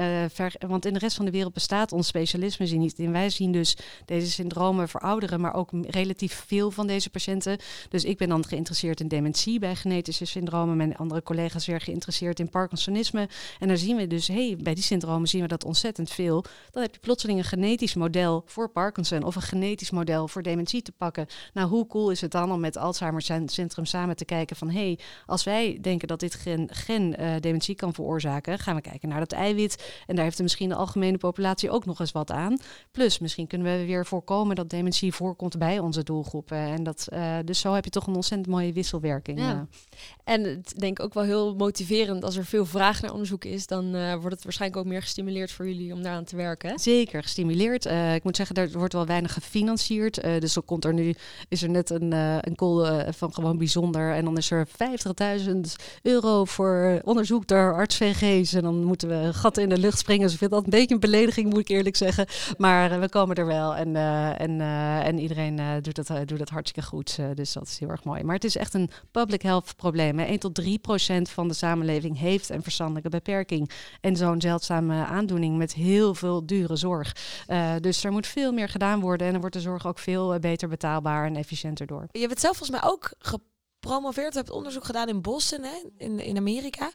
Want in de rest van de wereld bestaat ons specialisme niet. En wij zien dus deze syndromen verouderen, maar ook relatief veel van deze patiënten. Dus ik ben dan geïnteresseerd in dementie bij genetische syndromen. Mijn andere collega's weer geïnteresseerd in Parkinsonisme. En daar zien we dus, hey, bij die syndromen zien we dat ontzettend veel. Dan heb je plotseling een genetisch model voor Parkinson of een genetisch model voor dementie te pakken. Nou, hoe cool is het dan om met Alzheimer Centrum samen te kijken van hé, hey, als wij denken dat dit gen, gen uh, dementie kan veroorzaken, gaan we kijken naar dat eiwit. En daar heeft de misschien de algemene populatie ook nog eens wat aan. Plus, misschien kunnen we weer voorkomen dat dementie voorkomt bij onze doelgroepen. En dat, uh, dus zo heb je toch een ontzettend mooie wisselwerking. Ja. En het denk ik ook wel heel motiverend als er veel vraag naar onderzoek is, dan uh, wordt het waarschijnlijk ook meer gestimuleerd voor jullie om daaraan te werken. Zeker gestimuleerd. ik moet zeggen, er wordt wel weinig gefinancierd. Uh, dus dan komt er nu, is er net een, uh, een call uh, van gewoon bijzonder. En dan is er 50.000 euro voor onderzoek door arts-VG's. En dan moeten we gaten in de lucht springen. Dus ik vind dat een beetje een belediging, moet ik eerlijk zeggen. Maar we komen er wel. En, en, en iedereen doet, dat, doet dat hartstikke goed. dus dat is heel erg mooi. Maar het is echt een public health probleem. 1 tot 3 procent van de samenleving heeft een verstandelijke beperking. En zo'n zeldzame aandoening met heel veel dure zorg. dus er moet veel meer gedaan worden. En dan wordt de zorg ook veel eh, beter betaalbaar en efficiënter door. Je hebt zelf volgens mij ook gepromoveerd, hebt onderzoek gedaan in Boston, hè, in, in Amerika.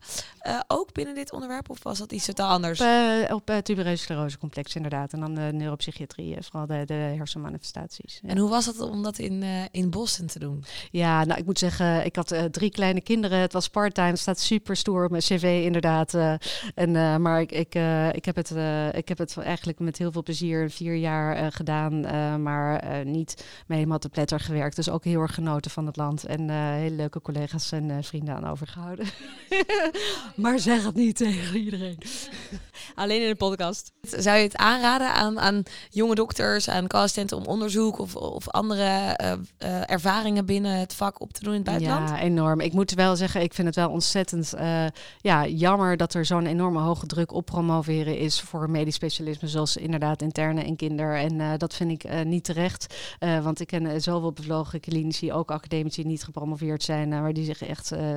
Uh, ook binnen dit onderwerp, of was dat iets totaal anders? Op, uh, op uh, tubereuze sclerosecomplex inderdaad. En dan de neuropsychiatrie, vooral de, de hersenmanifestaties. Ja. En hoe was het om dat in, in Boston te doen? Ja, nou ik moet zeggen, ik had drie kleine kinderen. Het was part-time, het staat super stoer op mijn cv inderdaad. en, maar ik, ik, ik, heb het, ik heb het eigenlijk met heel veel plezier vier jaar gedaan. maar niet mee helemaal te pletter gewerkt. Dus ook heel erg genoten van het land. En hele leuke collega's en eh, vrienden aan overgehouden. maar zeg het niet tegen iedereen. Alleen in de podcast. Zou je het aanraden aan, aan jonge dokters, aan co-assistenten om onderzoek of, of andere eh, eh, ervaringen binnen het vak op te doen in het buitenland? Ja, enorm. Ik moet wel zeggen, ik vind het wel ontzettend ja, jammer dat er zo'n enorme hoge druk op promoveren is voor medisch specialisme, zoals inderdaad interne en kinder. En dat vind ik niet terecht, want ik ken zoveel bevlogen klinici, ook academici niet gepromoveerd zijn, eh, maar die zich echt eh,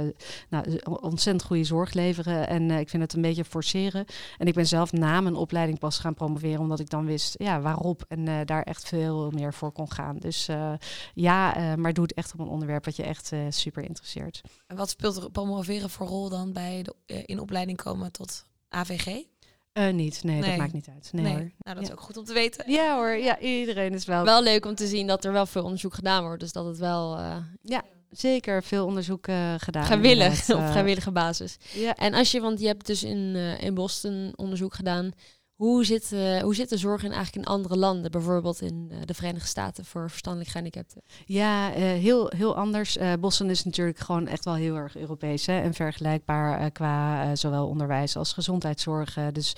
nou, ontzettend goede zorg leveren. En eh, ik vind het een beetje forceren. En ik ben zelf na mijn opleiding pas gaan promoveren, omdat ik dan wist ja, waarop en eh, daar echt veel meer voor kon gaan. Dus eh, ja, eh, maar doe het echt op een onderwerp wat je echt eh, super interesseert. En wat speelt er promoveren voor rol dan bij de, in opleiding komen tot AVG? Eh, niet, nee, Nee. dat maakt niet uit. Nee, hoor. Nou, dat is Ja. ook goed om te weten. Ja hoor, ja, iedereen is wel, Wel leuk om te zien dat er wel veel onderzoek gedaan wordt. Dus dat het wel eh, zeker veel onderzoek eh, gedaan. inderdaad. op vrijwillige basis. Ja. En als je, want je hebt dus in, eh, in Boston onderzoek gedaan. Hoe zit, eh, hoe zit de zorg in eigenlijk in andere landen? Bijvoorbeeld in eh, de Verenigde Staten voor verstandelijk gehandicapten. Ja, eh, heel, heel anders. Boston is natuurlijk gewoon echt wel heel erg Europees hè, en vergelijkbaar qua zowel onderwijs als gezondheidszorg. dus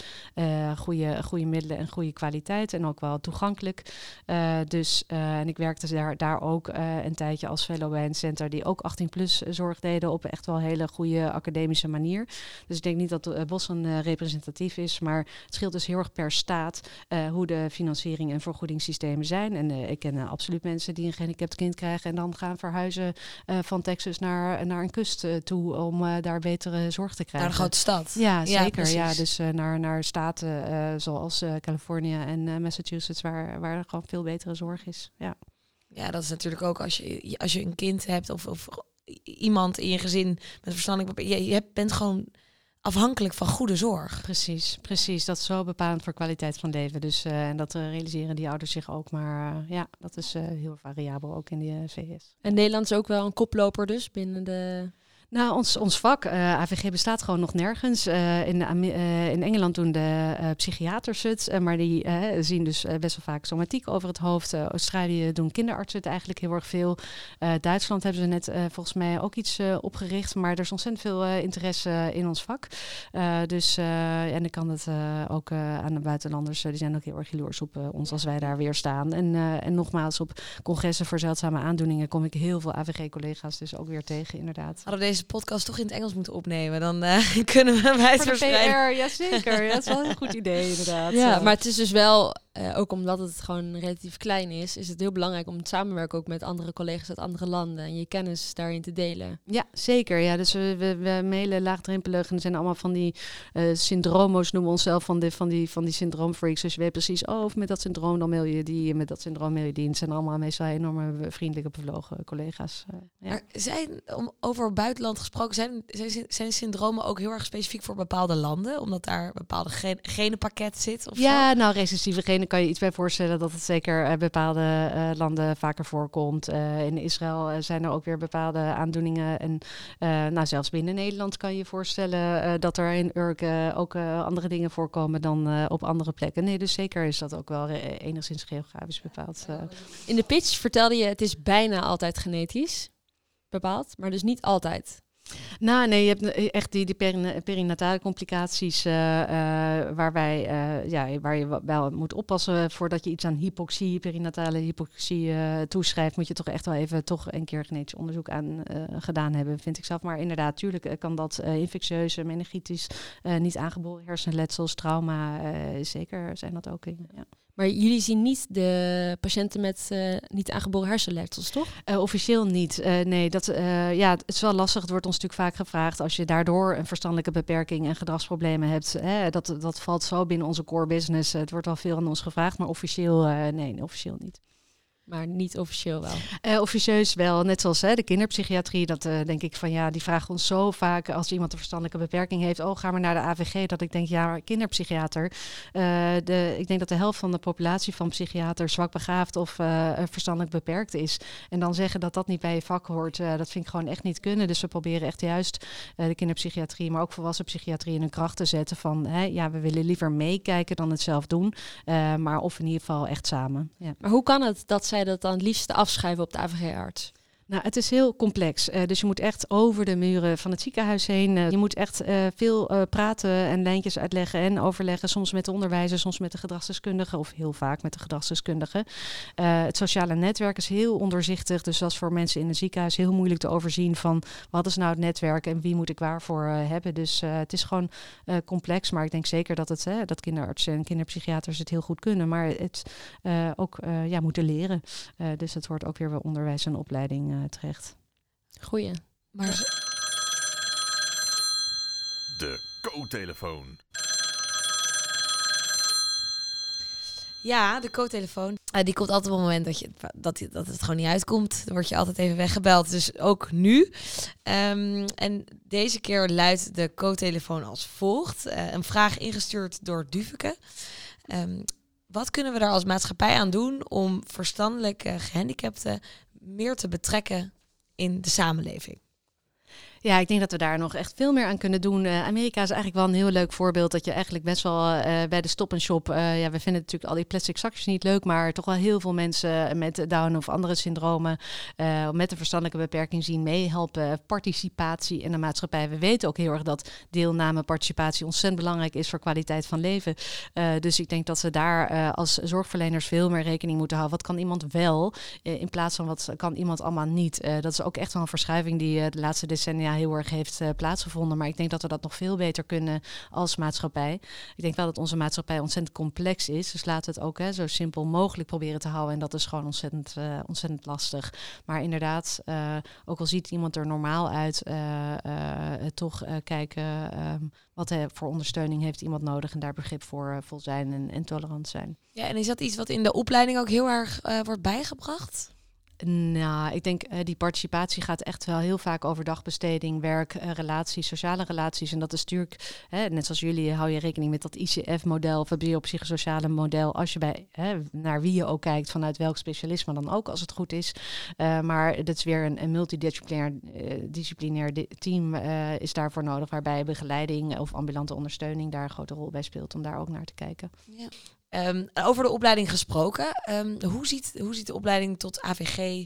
goede, goede middelen en goede kwaliteit en ook wel toegankelijk. Dus, en ik werkte daar, daar ook een tijdje als fellow bij een center die ook 18-plus zorg deden op echt wel hele goede academische manier. Dus ik denk niet dat Boston representatief is, maar het scheelt dus heel erg per staat eh, hoe de financiering en vergoedingssystemen zijn. En eh, ik ken eh, absoluut mensen die een gehandicapt kind krijgen en dan gaan verhuizen van Texas naar, naar een kust toe om daar betere zorg te Naar krijgen. de grote stad. Ja, zeker. Ja, dus naar, naar staten zoals Californië en Massachusetts, waar, waar er gewoon veel betere zorg is. Ja. Ja, dat is natuurlijk ook als je, als je een kind hebt of, of iemand in je gezin met verstandelijk. Je, je bent gewoon afhankelijk van goede zorg. Precies, precies. Dat is zo bepalend voor kwaliteit van leven. Dus, eh, en dat eh, realiseren die ouders zich ook. Maar eh, ja, dat is eh, heel variabel ook in de VS. En Nederland is ook wel een koploper dus binnen de... Nou, ons, ons vak, eh, AVG, bestaat gewoon nog nergens. Eh, in, eh, in Engeland doen de psychiaters het, maar die zien dus best wel vaak somatiek over het hoofd. Australië doen kinderartsen het eigenlijk heel erg veel. Duitsland hebben ze net volgens mij ook iets opgericht, maar er is ontzettend veel interesse in ons vak. Dus, en ik kan het ook aan de buitenlanders, die zijn ook heel erg jaloers op ons als wij daar weer staan. En, en nogmaals, op congressen voor zeldzame aandoeningen kom ik heel veel AVG-collega's dus ook weer tegen, inderdaad. Hadden deze podcast toch in het Engels moeten opnemen, dan eh, kunnen we het Voor verspreiden. PR, ja zeker. Ja, dat is wel een goed idee inderdaad. Ja, maar het is dus wel, eh, ook omdat het gewoon relatief klein is, is het heel belangrijk om te samenwerken ook met andere collega's uit andere landen en je kennis daarin te delen. Ja, zeker. Ja, dus we, we, we mailen laagdrempelig en er zijn allemaal van die eh syndromo's, noemen we onszelf, van, de, van, die, van die syndroomfreaks. Dus je weet precies, oh, of met dat syndroom dan mail je die, en met dat syndroom mail je die. En het zijn allemaal meestal enorme vriendelijke, bevlogen collega's. eh, ja. Maar zijn, om, over buitenland gesproken, zijn, zijn, zijn syndromen ook heel erg specifiek voor bepaalde landen? Omdat daar een bepaalde gen, genenpakket zit? Of Ja, zo? nou, recessieve genen kan je iets bij voorstellen dat het zeker eh, bepaalde eh, landen vaker voorkomt. Eh, in Israël zijn er ook weer bepaalde aandoeningen. En nou, zelfs binnen Nederland kan je je voorstellen dat er in Urk ook andere dingen voorkomen dan op andere plekken. Nee, dus zeker is dat ook wel enigszins geografisch bepaald. In de pitch vertelde je, het is bijna altijd genetisch bepaald, maar dus niet altijd. Nou, nee, je hebt eh, echt die, die perina- perinatale complicaties eh, eh, waar, wij, eh, ja, waar je wel moet oppassen voordat je iets aan hypoxie, perinatale hypoxie eh, toeschrijft, moet je toch echt wel even toch een keer genetisch onderzoek aan eh, gedaan hebben, vind ik zelf. Maar inderdaad, tuurlijk eh, kan dat eh, infectieuze, meningitis, eh, niet aangeboren hersenletsels, trauma, eh, zeker zijn dat ook. Ja. Maar jullie zien niet de patiënten met eh, niet aangeboren hersenletsels, toch? Eh, officieel niet. Eh, nee, dat, ja, het is wel lastig. Het wordt ons natuurlijk vaak gevraagd als je daardoor een verstandelijke beperking en gedragsproblemen hebt. Hè, dat, dat valt zo binnen onze core business. Het wordt wel veel aan ons gevraagd, maar officieel, nee, officieel niet. Maar niet officieel wel. Eh, officieus wel, net zoals hè, de kinderpsychiatrie. Dat eh, denk ik van ja, die vragen ons zo vaak als iemand een verstandelijke beperking heeft. Oh, ga maar naar de AVG. Dat ik denk, ja, maar kinderpsychiater. eh, de, ik denk dat de helft van de populatie van psychiaters zwak begaafd of eh, verstandelijk beperkt is. En dan zeggen dat dat niet bij je vak hoort, eh, dat vind ik gewoon echt niet kunnen. Dus we proberen echt juist eh, de kinderpsychiatrie, maar ook volwassen psychiatrie in hun kracht te zetten. Van hè, ja, we willen liever meekijken dan het zelf doen. Eh, maar of in ieder geval echt samen. Ja. Maar hoe kan het dat dat dan het liefste afschrijven op de AVG-arts? Nou, het is heel complex. Uh, dus je moet echt over de muren van het ziekenhuis heen. Uh, je moet echt uh, veel praten en lijntjes uitleggen en overleggen. Soms met de onderwijzer, soms met de gedragsdeskundige of heel vaak met de gedragsdeskundige. het sociale netwerk is heel ondoorzichtig. Dus dat is voor mensen in een ziekenhuis heel moeilijk te overzien van wat is nou het netwerk en wie moet ik waarvoor hebben. Dus het is gewoon complex. Maar ik denk zeker dat, het, dat kinderartsen en kinderpsychiaters het heel goed kunnen. Maar het ook ja, moeten leren. dus het wordt ook weer wel onderwijs en opleiding uh, terecht. Goeie. Maar... De co-telefoon. Ja, de co-telefoon. Uh, die komt altijd op het moment dat, je, dat, dat het gewoon niet uitkomt. Dan word je altijd even weggebeld. Dus ook nu. Um, en deze keer luidt de co-telefoon als volgt. Uh, een vraag ingestuurd door Duveke. Um, wat kunnen we daar als maatschappij aan doen om verstandelijk gehandicapten meer te betrekken in de samenleving. Ja, ik denk dat we daar nog echt veel meer aan kunnen doen. Uh, Amerika is eigenlijk wel een heel leuk voorbeeld dat je eigenlijk best wel uh, bij de stop en shop. Uh, ja, we vinden natuurlijk al die plastic zakjes niet leuk, maar toch wel heel veel mensen met Down of andere syndromen met een verstandelijke beperking zien meehelpen. Participatie in de maatschappij. We weten ook heel erg dat deelname, participatie ontzettend belangrijk is voor kwaliteit van leven. dus ik denk dat we daar als zorgverleners veel meer rekening moeten houden. Wat kan iemand wel in plaats van wat kan iemand allemaal niet? dat is ook echt wel een verschuiving die de laatste decennia heel erg heeft uh, plaatsgevonden. Maar ik denk dat we dat nog veel beter kunnen als maatschappij. Ik denk wel dat onze maatschappij ontzettend complex is. Dus laten we het ook hè, zo simpel mogelijk proberen te houden. En dat is gewoon ontzettend, uh, ontzettend lastig. Maar inderdaad, uh, ook al ziet iemand er normaal uit, toch kijken um, wat voor ondersteuning heeft iemand nodig. En daar begrip voor vol zijn en, en tolerant zijn. Ja, en is dat iets wat in de opleiding ook heel erg wordt bijgebracht? Nou, ik denk uh, die participatie gaat echt wel heel vaak over dagbesteding, werk, uh, relaties, sociale relaties. En dat is natuurlijk, hè, net zoals jullie, hou je rekening met dat ICF-model of het biopsychosociale model. Als je bij, hè, naar wie je ook kijkt, vanuit welk specialisme dan ook, als het goed is. Uh, maar dat is weer een, een multidisciplinair disciplinair team is daarvoor nodig, waarbij begeleiding of ambulante ondersteuning daar een grote rol bij speelt om daar ook naar te kijken. Ja. Um, over de opleiding gesproken, um, hoe, ziet, hoe ziet de opleiding tot AVG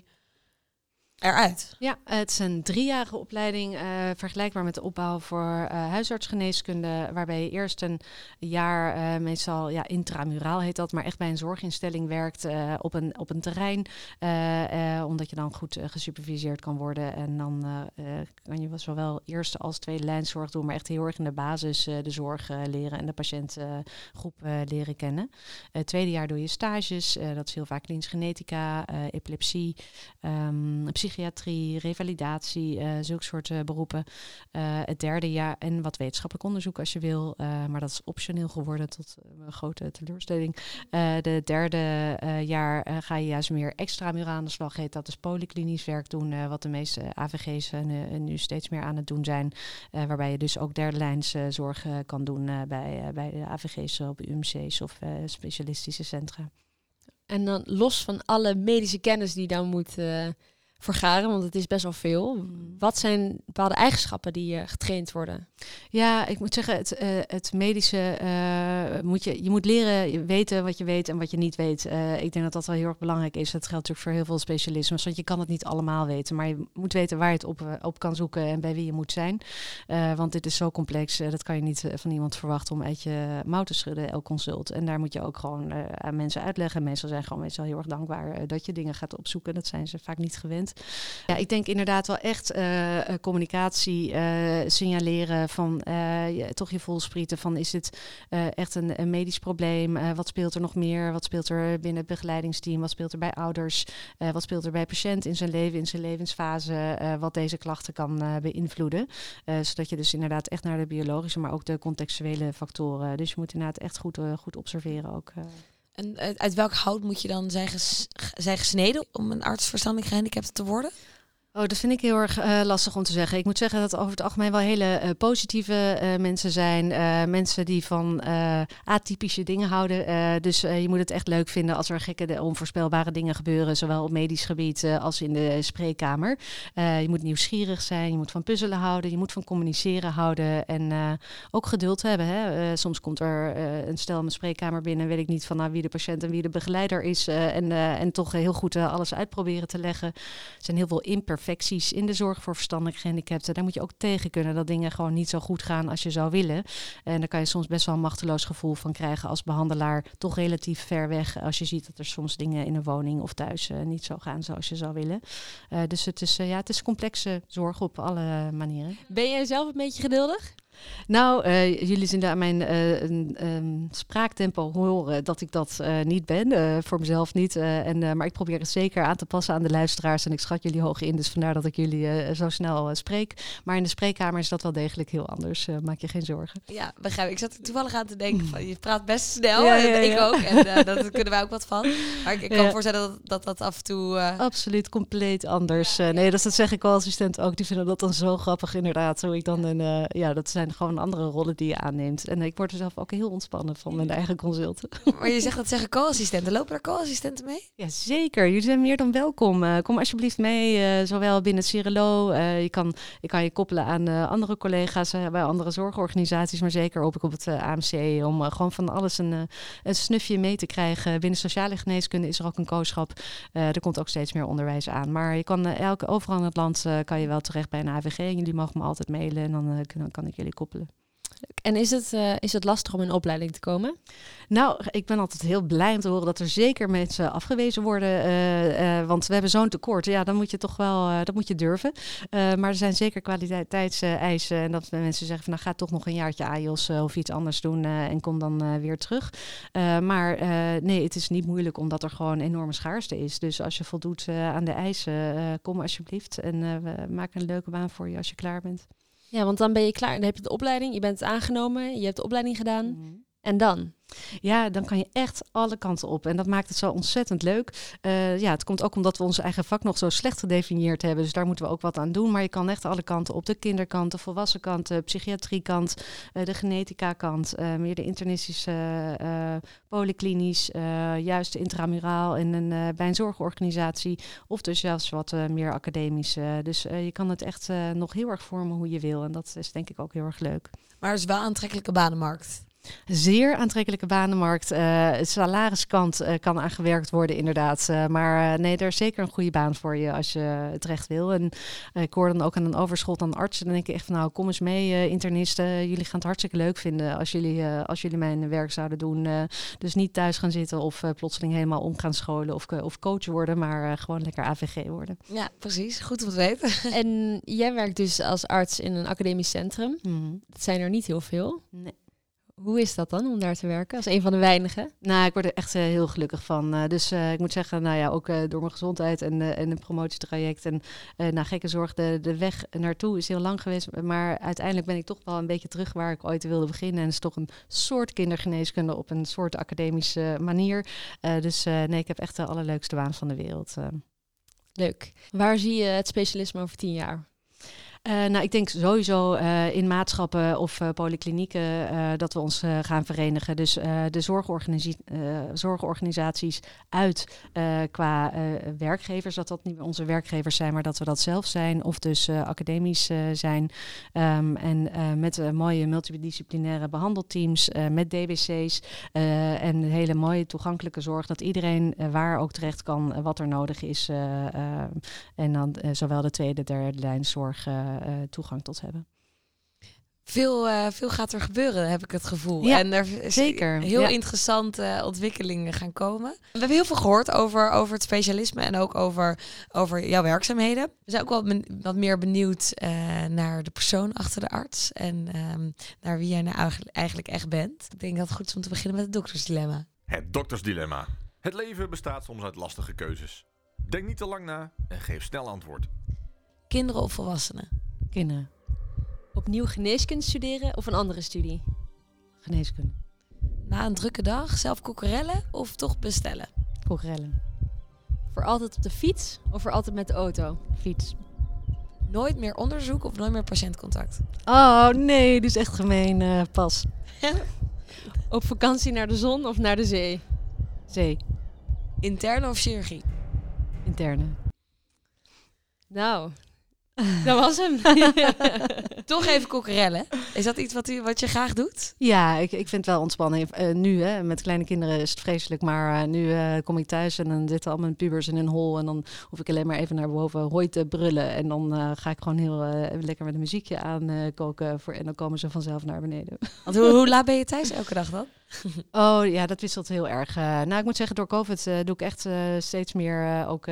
Ja, het is een driejarige opleiding, uh, vergelijkbaar met de opbouw voor uh, huisartsgeneeskunde, waarbij je eerst een jaar, uh, meestal ja, intramuraal heet dat, maar echt bij een zorginstelling werkt op, een, op een terrein, omdat je dan goed gesuperviseerd kan worden. En dan kan je zowel eerste als tweede lijnzorg doen, maar echt heel erg in de basis de zorg leren en de patiëntgroep leren kennen. Het tweede jaar doe je stages, dat is heel vaak klinisch genetica, epilepsie, um, psychiatrie, revalidatie, uh, zulke soort uh, beroepen. Uh, het derde jaar en wat wetenschappelijk onderzoek als je wil, maar dat is optioneel geworden tot een grote teleurstelling. de derde jaar ga je juist meer extramural aan de slag, heet dat is polyklinisch werk doen, wat de meeste AVG's nu steeds meer aan het doen zijn. waarbij je dus ook derde lijns zorg kan doen bij, bij de AVG's op UMC's of specialistische centra. En dan los van alle medische kennis die dan moet vergaren, want het is best wel veel. Mm. Wat zijn bepaalde eigenschappen die uh, getraind worden? Ja, ik moet zeggen, het, uh, het medische uh, moet je, je moet leren weten wat je weet en wat je niet weet. ik denk dat dat wel heel erg belangrijk is. Dat geldt natuurlijk voor heel veel specialismes, want je kan het niet allemaal weten, maar je moet weten waar je het op, op kan zoeken en bij wie je moet zijn. want dit is zo complex, dat kan je niet van iemand verwachten om uit je mouw te schudden, elk consult. En daar moet je ook gewoon aan mensen uitleggen. Mensen zijn gewoon meestal heel erg dankbaar dat je dingen gaat opzoeken. Dat zijn ze vaak niet gewend. Ja, ik denk inderdaad wel echt uh, communicatie uh, signaleren van toch je volsprieten van is dit echt een, een, medisch probleem? wat speelt er nog meer? Wat speelt er binnen het begeleidingsteam? Wat speelt er bij ouders? wat speelt er bij patiënt in zijn leven, in zijn levensfase? wat deze klachten kan beïnvloeden. zodat je dus inderdaad echt naar de biologische, maar ook de contextuele factoren. Dus je moet inderdaad echt goed, goed observeren ook. En uit welk hout moet je dan zijn, zijn gesneden om een arts verstandelijk gehandicapt te worden? Oh, dat vind ik heel erg eh, lastig om te zeggen. Ik moet zeggen dat over het algemeen wel hele eh, positieve eh, mensen zijn. Mensen die van atypische dingen houden. Dus je moet het echt leuk vinden als er gekke, de- onvoorspelbare dingen gebeuren. Zowel op medisch gebied als in de spreekkamer. Je moet nieuwsgierig zijn, je moet van puzzelen houden, je moet van communiceren houden. En ook geduld hebben. Hè? Soms komt er een stel in mijn spreekkamer binnen. Weet ik niet van nou, wie de patiënt en wie de begeleider is. en, en toch heel goed alles uitproberen te leggen. Er zijn heel veel imperfecties in de zorg voor verstandelijk gehandicapten. Daar moet je ook tegen kunnen dat dingen gewoon niet zo goed gaan als je zou willen. En daar kan je soms best wel een machteloos gevoel van krijgen als behandelaar. Toch relatief ver weg als je ziet dat er soms dingen in een woning of thuis eh, niet zo gaan zoals je zou willen. Eh, dus het is, eh, ja, het is complexe zorg op alle manieren. Ben jij zelf een beetje geduldig? Nou, eh, jullie zullen aan mijn ehm, spraaktempo horen dat ik dat eh, niet ben. voor mezelf niet. en, maar ik probeer het zeker aan te passen aan de luisteraars. En ik schat jullie hoog in, dus vandaar dat ik jullie zo snel spreek. Maar in de spreekkamer is dat wel degelijk heel anders. maak je geen zorgen. Ja, begrijp ik. Ik zat er toevallig aan te denken van, je praat best snel. Ja, en ja, ik ook. En uh, daar kunnen wij ook wat van. Maar ik, ik kan me voorstellen dat, dat dat af en toe... Uh... Absoluut compleet anders. Uh, nee, dus dat zeg ik al assistent ook. Die vinden dat dan zo grappig inderdaad. Hoe ik dan een, uh, ja, dat zijn gewoon andere rollen die je aanneemt. En ik word er zelf ook heel ontspannen van mijn eigen consulten. Maar je zegt dat zeggen co-assistenten. Lopen er co-assistenten mee? Ja, zeker. Jullie zijn meer dan welkom. Uh, kom alsjeblieft mee, uh, zowel binnen Cirelo. Uh, je kan, je kan je koppelen aan andere collega's bij andere zorgorganisaties, maar zeker ook op het AMC. Om gewoon van alles een, een snufje mee te krijgen. Binnen sociale geneeskunde is er ook een kooschap. er komt ook steeds meer onderwijs aan. Maar je kan elke, overal in het land kan je wel terecht bij een AVG. En jullie mogen me altijd mailen en dan, dan kan ik jullie koppelen. En is het, uh, is het lastig om in opleiding te komen? Nou, ik ben altijd heel blij om te horen dat er zeker mensen afgewezen worden. Uh, uh, want we hebben zo'n tekort. Ja, dan moet je toch wel, dat moet je durven. maar er zijn zeker kwaliteitseisen. En dat mensen zeggen van nou ga toch nog een jaartje AIOS of iets anders doen en kom dan weer terug. maar nee, het is niet moeilijk omdat er gewoon enorme schaarste is. Dus als je voldoet aan de eisen, kom alsjeblieft. En we maken een leuke baan voor je als je klaar bent. Ja, want dan ben je klaar. Dan heb je de opleiding, je bent aangenomen, je hebt de opleiding gedaan. Mm. En dan? Ja, dan kan je echt alle kanten op. En dat maakt het zo ontzettend leuk. Uh, ja, het komt ook omdat we ons eigen vak nog zo slecht gedefinieerd hebben. Dus daar moeten we ook wat aan doen. Maar je kan echt alle kanten op. De kinderkant, de volwassen kant, de psychiatriekant, uh, de genetica kant. Uh, meer de internistische, polyklinisch, juist intramuraal en een, bij een zorgorganisatie. Of dus zelfs wat meer academisch. dus je kan het echt nog heel erg vormen hoe je wil. En dat is denk ik ook heel erg leuk. Maar het is wel een aantrekkelijke banenmarkt. Zeer aantrekkelijke banenmarkt. Uh, salariskant uh, kan aangewerkt worden, inderdaad. Uh, maar nee, er is zeker een goede baan voor je als je het recht wil. En ik hoor dan ook aan een overschot aan artsen. Dan denk ik echt van nou, kom eens mee, internisten. Jullie gaan het hartstikke leuk vinden als jullie, als jullie mijn werk zouden doen. dus niet thuis gaan zitten of plotseling helemaal om gaan scholen of, of coach worden. Maar gewoon lekker AVG worden. Ja, precies. Goed om te weten. En jij werkt dus als arts in een academisch centrum. Mm. Dat zijn er niet heel veel. Nee. Hoe is dat dan om daar te werken als een van de weinigen? Nou, ik word er echt uh, heel gelukkig van. Uh, dus uh, ik moet zeggen, nou ja, ook door mijn gezondheid en, en een promotietraject en nou, gekke zorg, de, de weg naartoe is heel lang geweest. Maar uiteindelijk ben ik toch wel een beetje terug waar ik ooit wilde beginnen. En het is toch een soort kindergeneeskunde op een soort academische manier. dus nee, ik heb echt de allerleukste baan van de wereld. Leuk. Waar zie je het specialisme over tien jaar? Uh, nou, ik denk sowieso uh, in maatschappen of uh, polyklinieken dat we ons gaan verenigen. Dus de zorgorganisa zorgorganisaties uit qua werkgevers, dat dat niet meer onze werkgevers zijn, maar dat we dat zelf zijn. Of dus academisch zijn. Um, en met mooie multidisciplinaire behandelteams, met DBC's en hele mooie toegankelijke zorg. Dat iedereen waar ook terecht kan wat er nodig is. en dan zowel de tweede, derde lijn zorg toegang tot hebben. Veel, uh, veel gaat er gebeuren, heb ik het gevoel. Ja, en er is zeker. heel ja. interessante ontwikkelingen gaan komen. We hebben heel veel gehoord over, over het specialisme en ook over, over jouw werkzaamheden. We zijn ook wel ben, wat meer benieuwd uh, naar de persoon achter de arts en um, naar wie jij nou eigenlijk, eigenlijk echt bent. Ik denk dat het goed is om te beginnen met het doktersdilemma. Het doktersdilemma. Het leven bestaat soms uit lastige keuzes. Denk niet te lang na en geef snel antwoord. Kinderen of volwassenen? Kinderen. Opnieuw geneeskunde studeren of een andere studie? Geneeskunde. Na een drukke dag zelf kokerellen of toch bestellen? Kokerellen. Voor altijd op de fiets of voor altijd met de auto? Fiets. Nooit meer onderzoek of nooit meer patiëntcontact? Oh nee, dit is echt gemeen. eh, pas. Op vakantie naar de zon of naar de zee? Zee. Interne of chirurgie? Interne. Nou, dat was hem. Toch even kokerellen. Is dat iets wat, u, wat je graag doet? Ja, ik, ik vind het wel ontspanning. Eh, nu, hè, met kleine kinderen is het vreselijk. Maar eh, nu eh, kom ik thuis en dan zitten al mijn pubers in een hol. En dan hoef ik alleen maar even naar boven hooi te brullen. En dan ga ik gewoon heel lekker met een muziekje aan koken. Voor, en dan komen ze vanzelf naar beneden. Want hoe, hoe laat ben je thuis elke dag dan? Oh ja, dat wisselt heel erg. Nou, ik moet zeggen, door COVID doe ik echt steeds meer ook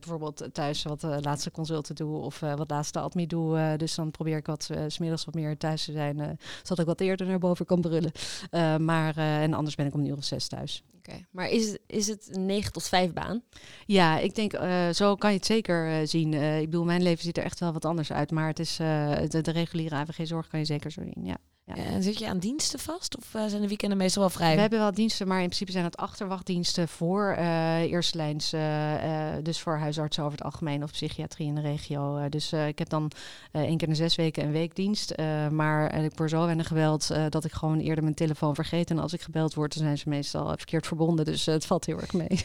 bijvoorbeeld thuis wat laatste consulten doe of eh, wat laatste admi doe. Eh, dus dan probeer ik wat eh, 's smiddags wat meer thuis te zijn, zodat ik wat eerder naar boven kan brullen. Maar en anders ben ik om een uur of zes thuis. Oké, Maar is, het- is het een 9 tot 5 baan? Ja, ik denk, zo kan je het zeker zien. Ik bedoel, mijn leven ziet er echt wel wat anders uit. Maar het is de, de reguliere AVG-zorg kan je zeker zo zien, ja. Ja. En zit je aan diensten vast of eh, zijn de weekenden meestal wel vrij? We hebben wel diensten, maar in principe zijn het achterwachtdiensten voor eh lijns. eh, eh, dus voor huisartsen over het algemeen of psychiatrie in de regio. Eh, dus eh, ik heb dan eh één keer in de zes weken een weekdienst. eh, maar eh, ik word zo weinig gebeld eh, dat ik gewoon eerder mijn telefoon vergeet. En als ik gebeld word, dan zijn ze meestal verkeerd verbonden. Dus eh, het valt heel erg mee.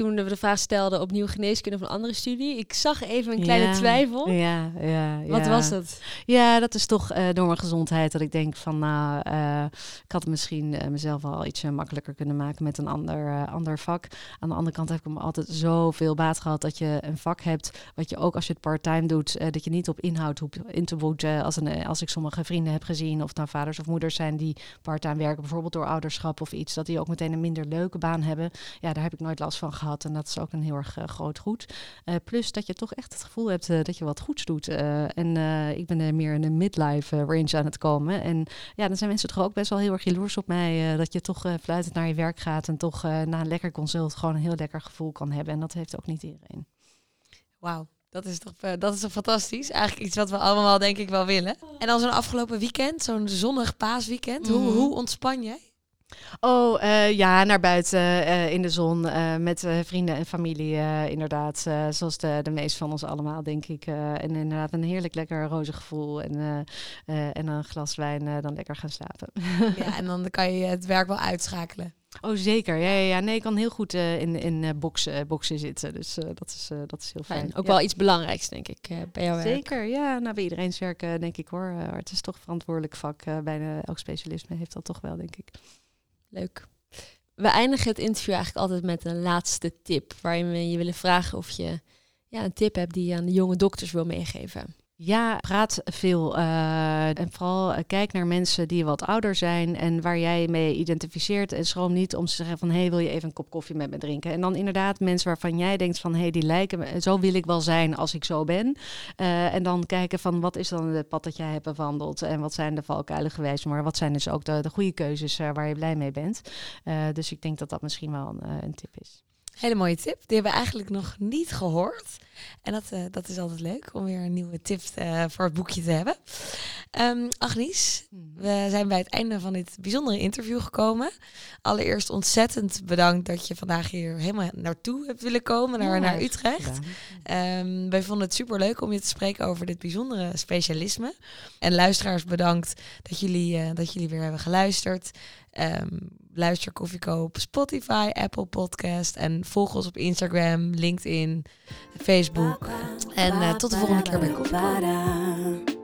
Toen we de vraag stelden opnieuw geneeskunde of een andere studie, ik zag even een kleine Ja, twijfel. Ja, ja, Wat was het? Ja, dat is toch eh, door mijn gezondheid dat ik denk van nou, eh, ik had misschien eh, mezelf wel iets makkelijker kunnen maken met een ander, ander vak. Aan de andere kant heb ik me altijd zoveel baat gehad dat je een vak hebt wat je ook als je het part-time doet, dat je niet op inhoud hoeft in te boeten. Als, een, als ik sommige vrienden heb gezien, of het nou vaders of moeders zijn die part-time werken, bijvoorbeeld door ouderschap of iets, dat die ook meteen een minder leuke baan hebben. Ja, daar heb ik nooit last van gehad en dat is ook een heel erg eh, groot goed. Eh, plus dat je toch echt het gevoel hebt eh, dat je wat goeds doet. En ik ben er meer in een midlife range aan het komen. En ja, dan zijn mensen toch ook best wel heel erg jaloers op mij. dat je toch fluitend naar je werk gaat en toch na een lekker consult gewoon een heel lekker gevoel kan hebben. En dat heeft ook niet iedereen. Wauw, dat is toch dat is toch fantastisch? Eigenlijk iets wat we allemaal denk ik wel willen. En dan zo'n afgelopen weekend, zo'n zonnig paasweekend. Hoe, Mhm. hoe ontspan jij? Oh eh, ja, naar buiten eh, in de zon eh, met vrienden en familie inderdaad. zoals de, de meeste van ons allemaal, denk ik. En inderdaad een heerlijk lekker roze gevoel. En, en een glas wijn, dan lekker gaan slapen. Ja, en dan kan je het werk wel uitschakelen. Oh, zeker. Ja, ja, ja. Nee, ik kan heel goed in, in eh, boksen, boksen zitten. Dus dat, is, dat is heel fijn. Fijn. Ook Ja. wel iets belangrijks, denk ik, bij werk. Zeker, ja. Nou, bij iedereen's werk, denk ik hoor. Het is toch een verantwoordelijk vak. bijna elk specialisme heeft dat toch wel, denk ik. Leuk. We eindigen het interview eigenlijk altijd met een laatste tip. Waarin we je willen vragen of je ja, een tip hebt die je aan de jonge dokters wil meegeven. Ja, praat veel. eh, en vooral eh, kijk naar mensen die wat ouder zijn en waar jij mee identificeert. En schroom niet om te zeggen van, hé, hey, wil je even een kop koffie met me drinken? En dan inderdaad mensen waarvan jij denkt van, hé, hey, die lijken me, zo wil ik wel zijn als ik zo ben. Eh, en dan kijken van, wat is dan het pad dat jij hebt bewandeld? En wat zijn de valkuilen geweest? Maar wat zijn dus ook de, de goede keuzes waar je blij mee bent? Dus ik denk dat dat misschien wel een, een tip is. Hele mooie tip. Die hebben we eigenlijk nog niet gehoord. En dat, eh, dat is altijd leuk om weer een nieuwe tip eh, voor het boekje te hebben. Agnies, we zijn bij het einde van dit bijzondere interview gekomen. Allereerst ontzettend bedankt dat je vandaag hier helemaal naartoe hebt willen komen, naar, Ja, naar Utrecht. Ehm, wij vonden het super leuk om je te spreken over dit bijzondere specialisme. En luisteraars bedankt dat jullie, eh, dat jullie weer hebben geluisterd. Ehm, luister Koffieco op Spotify, Apple Podcast en volg ons op Instagram, LinkedIn, Facebook. En eh, tot de volgende keer bij. Koffieco.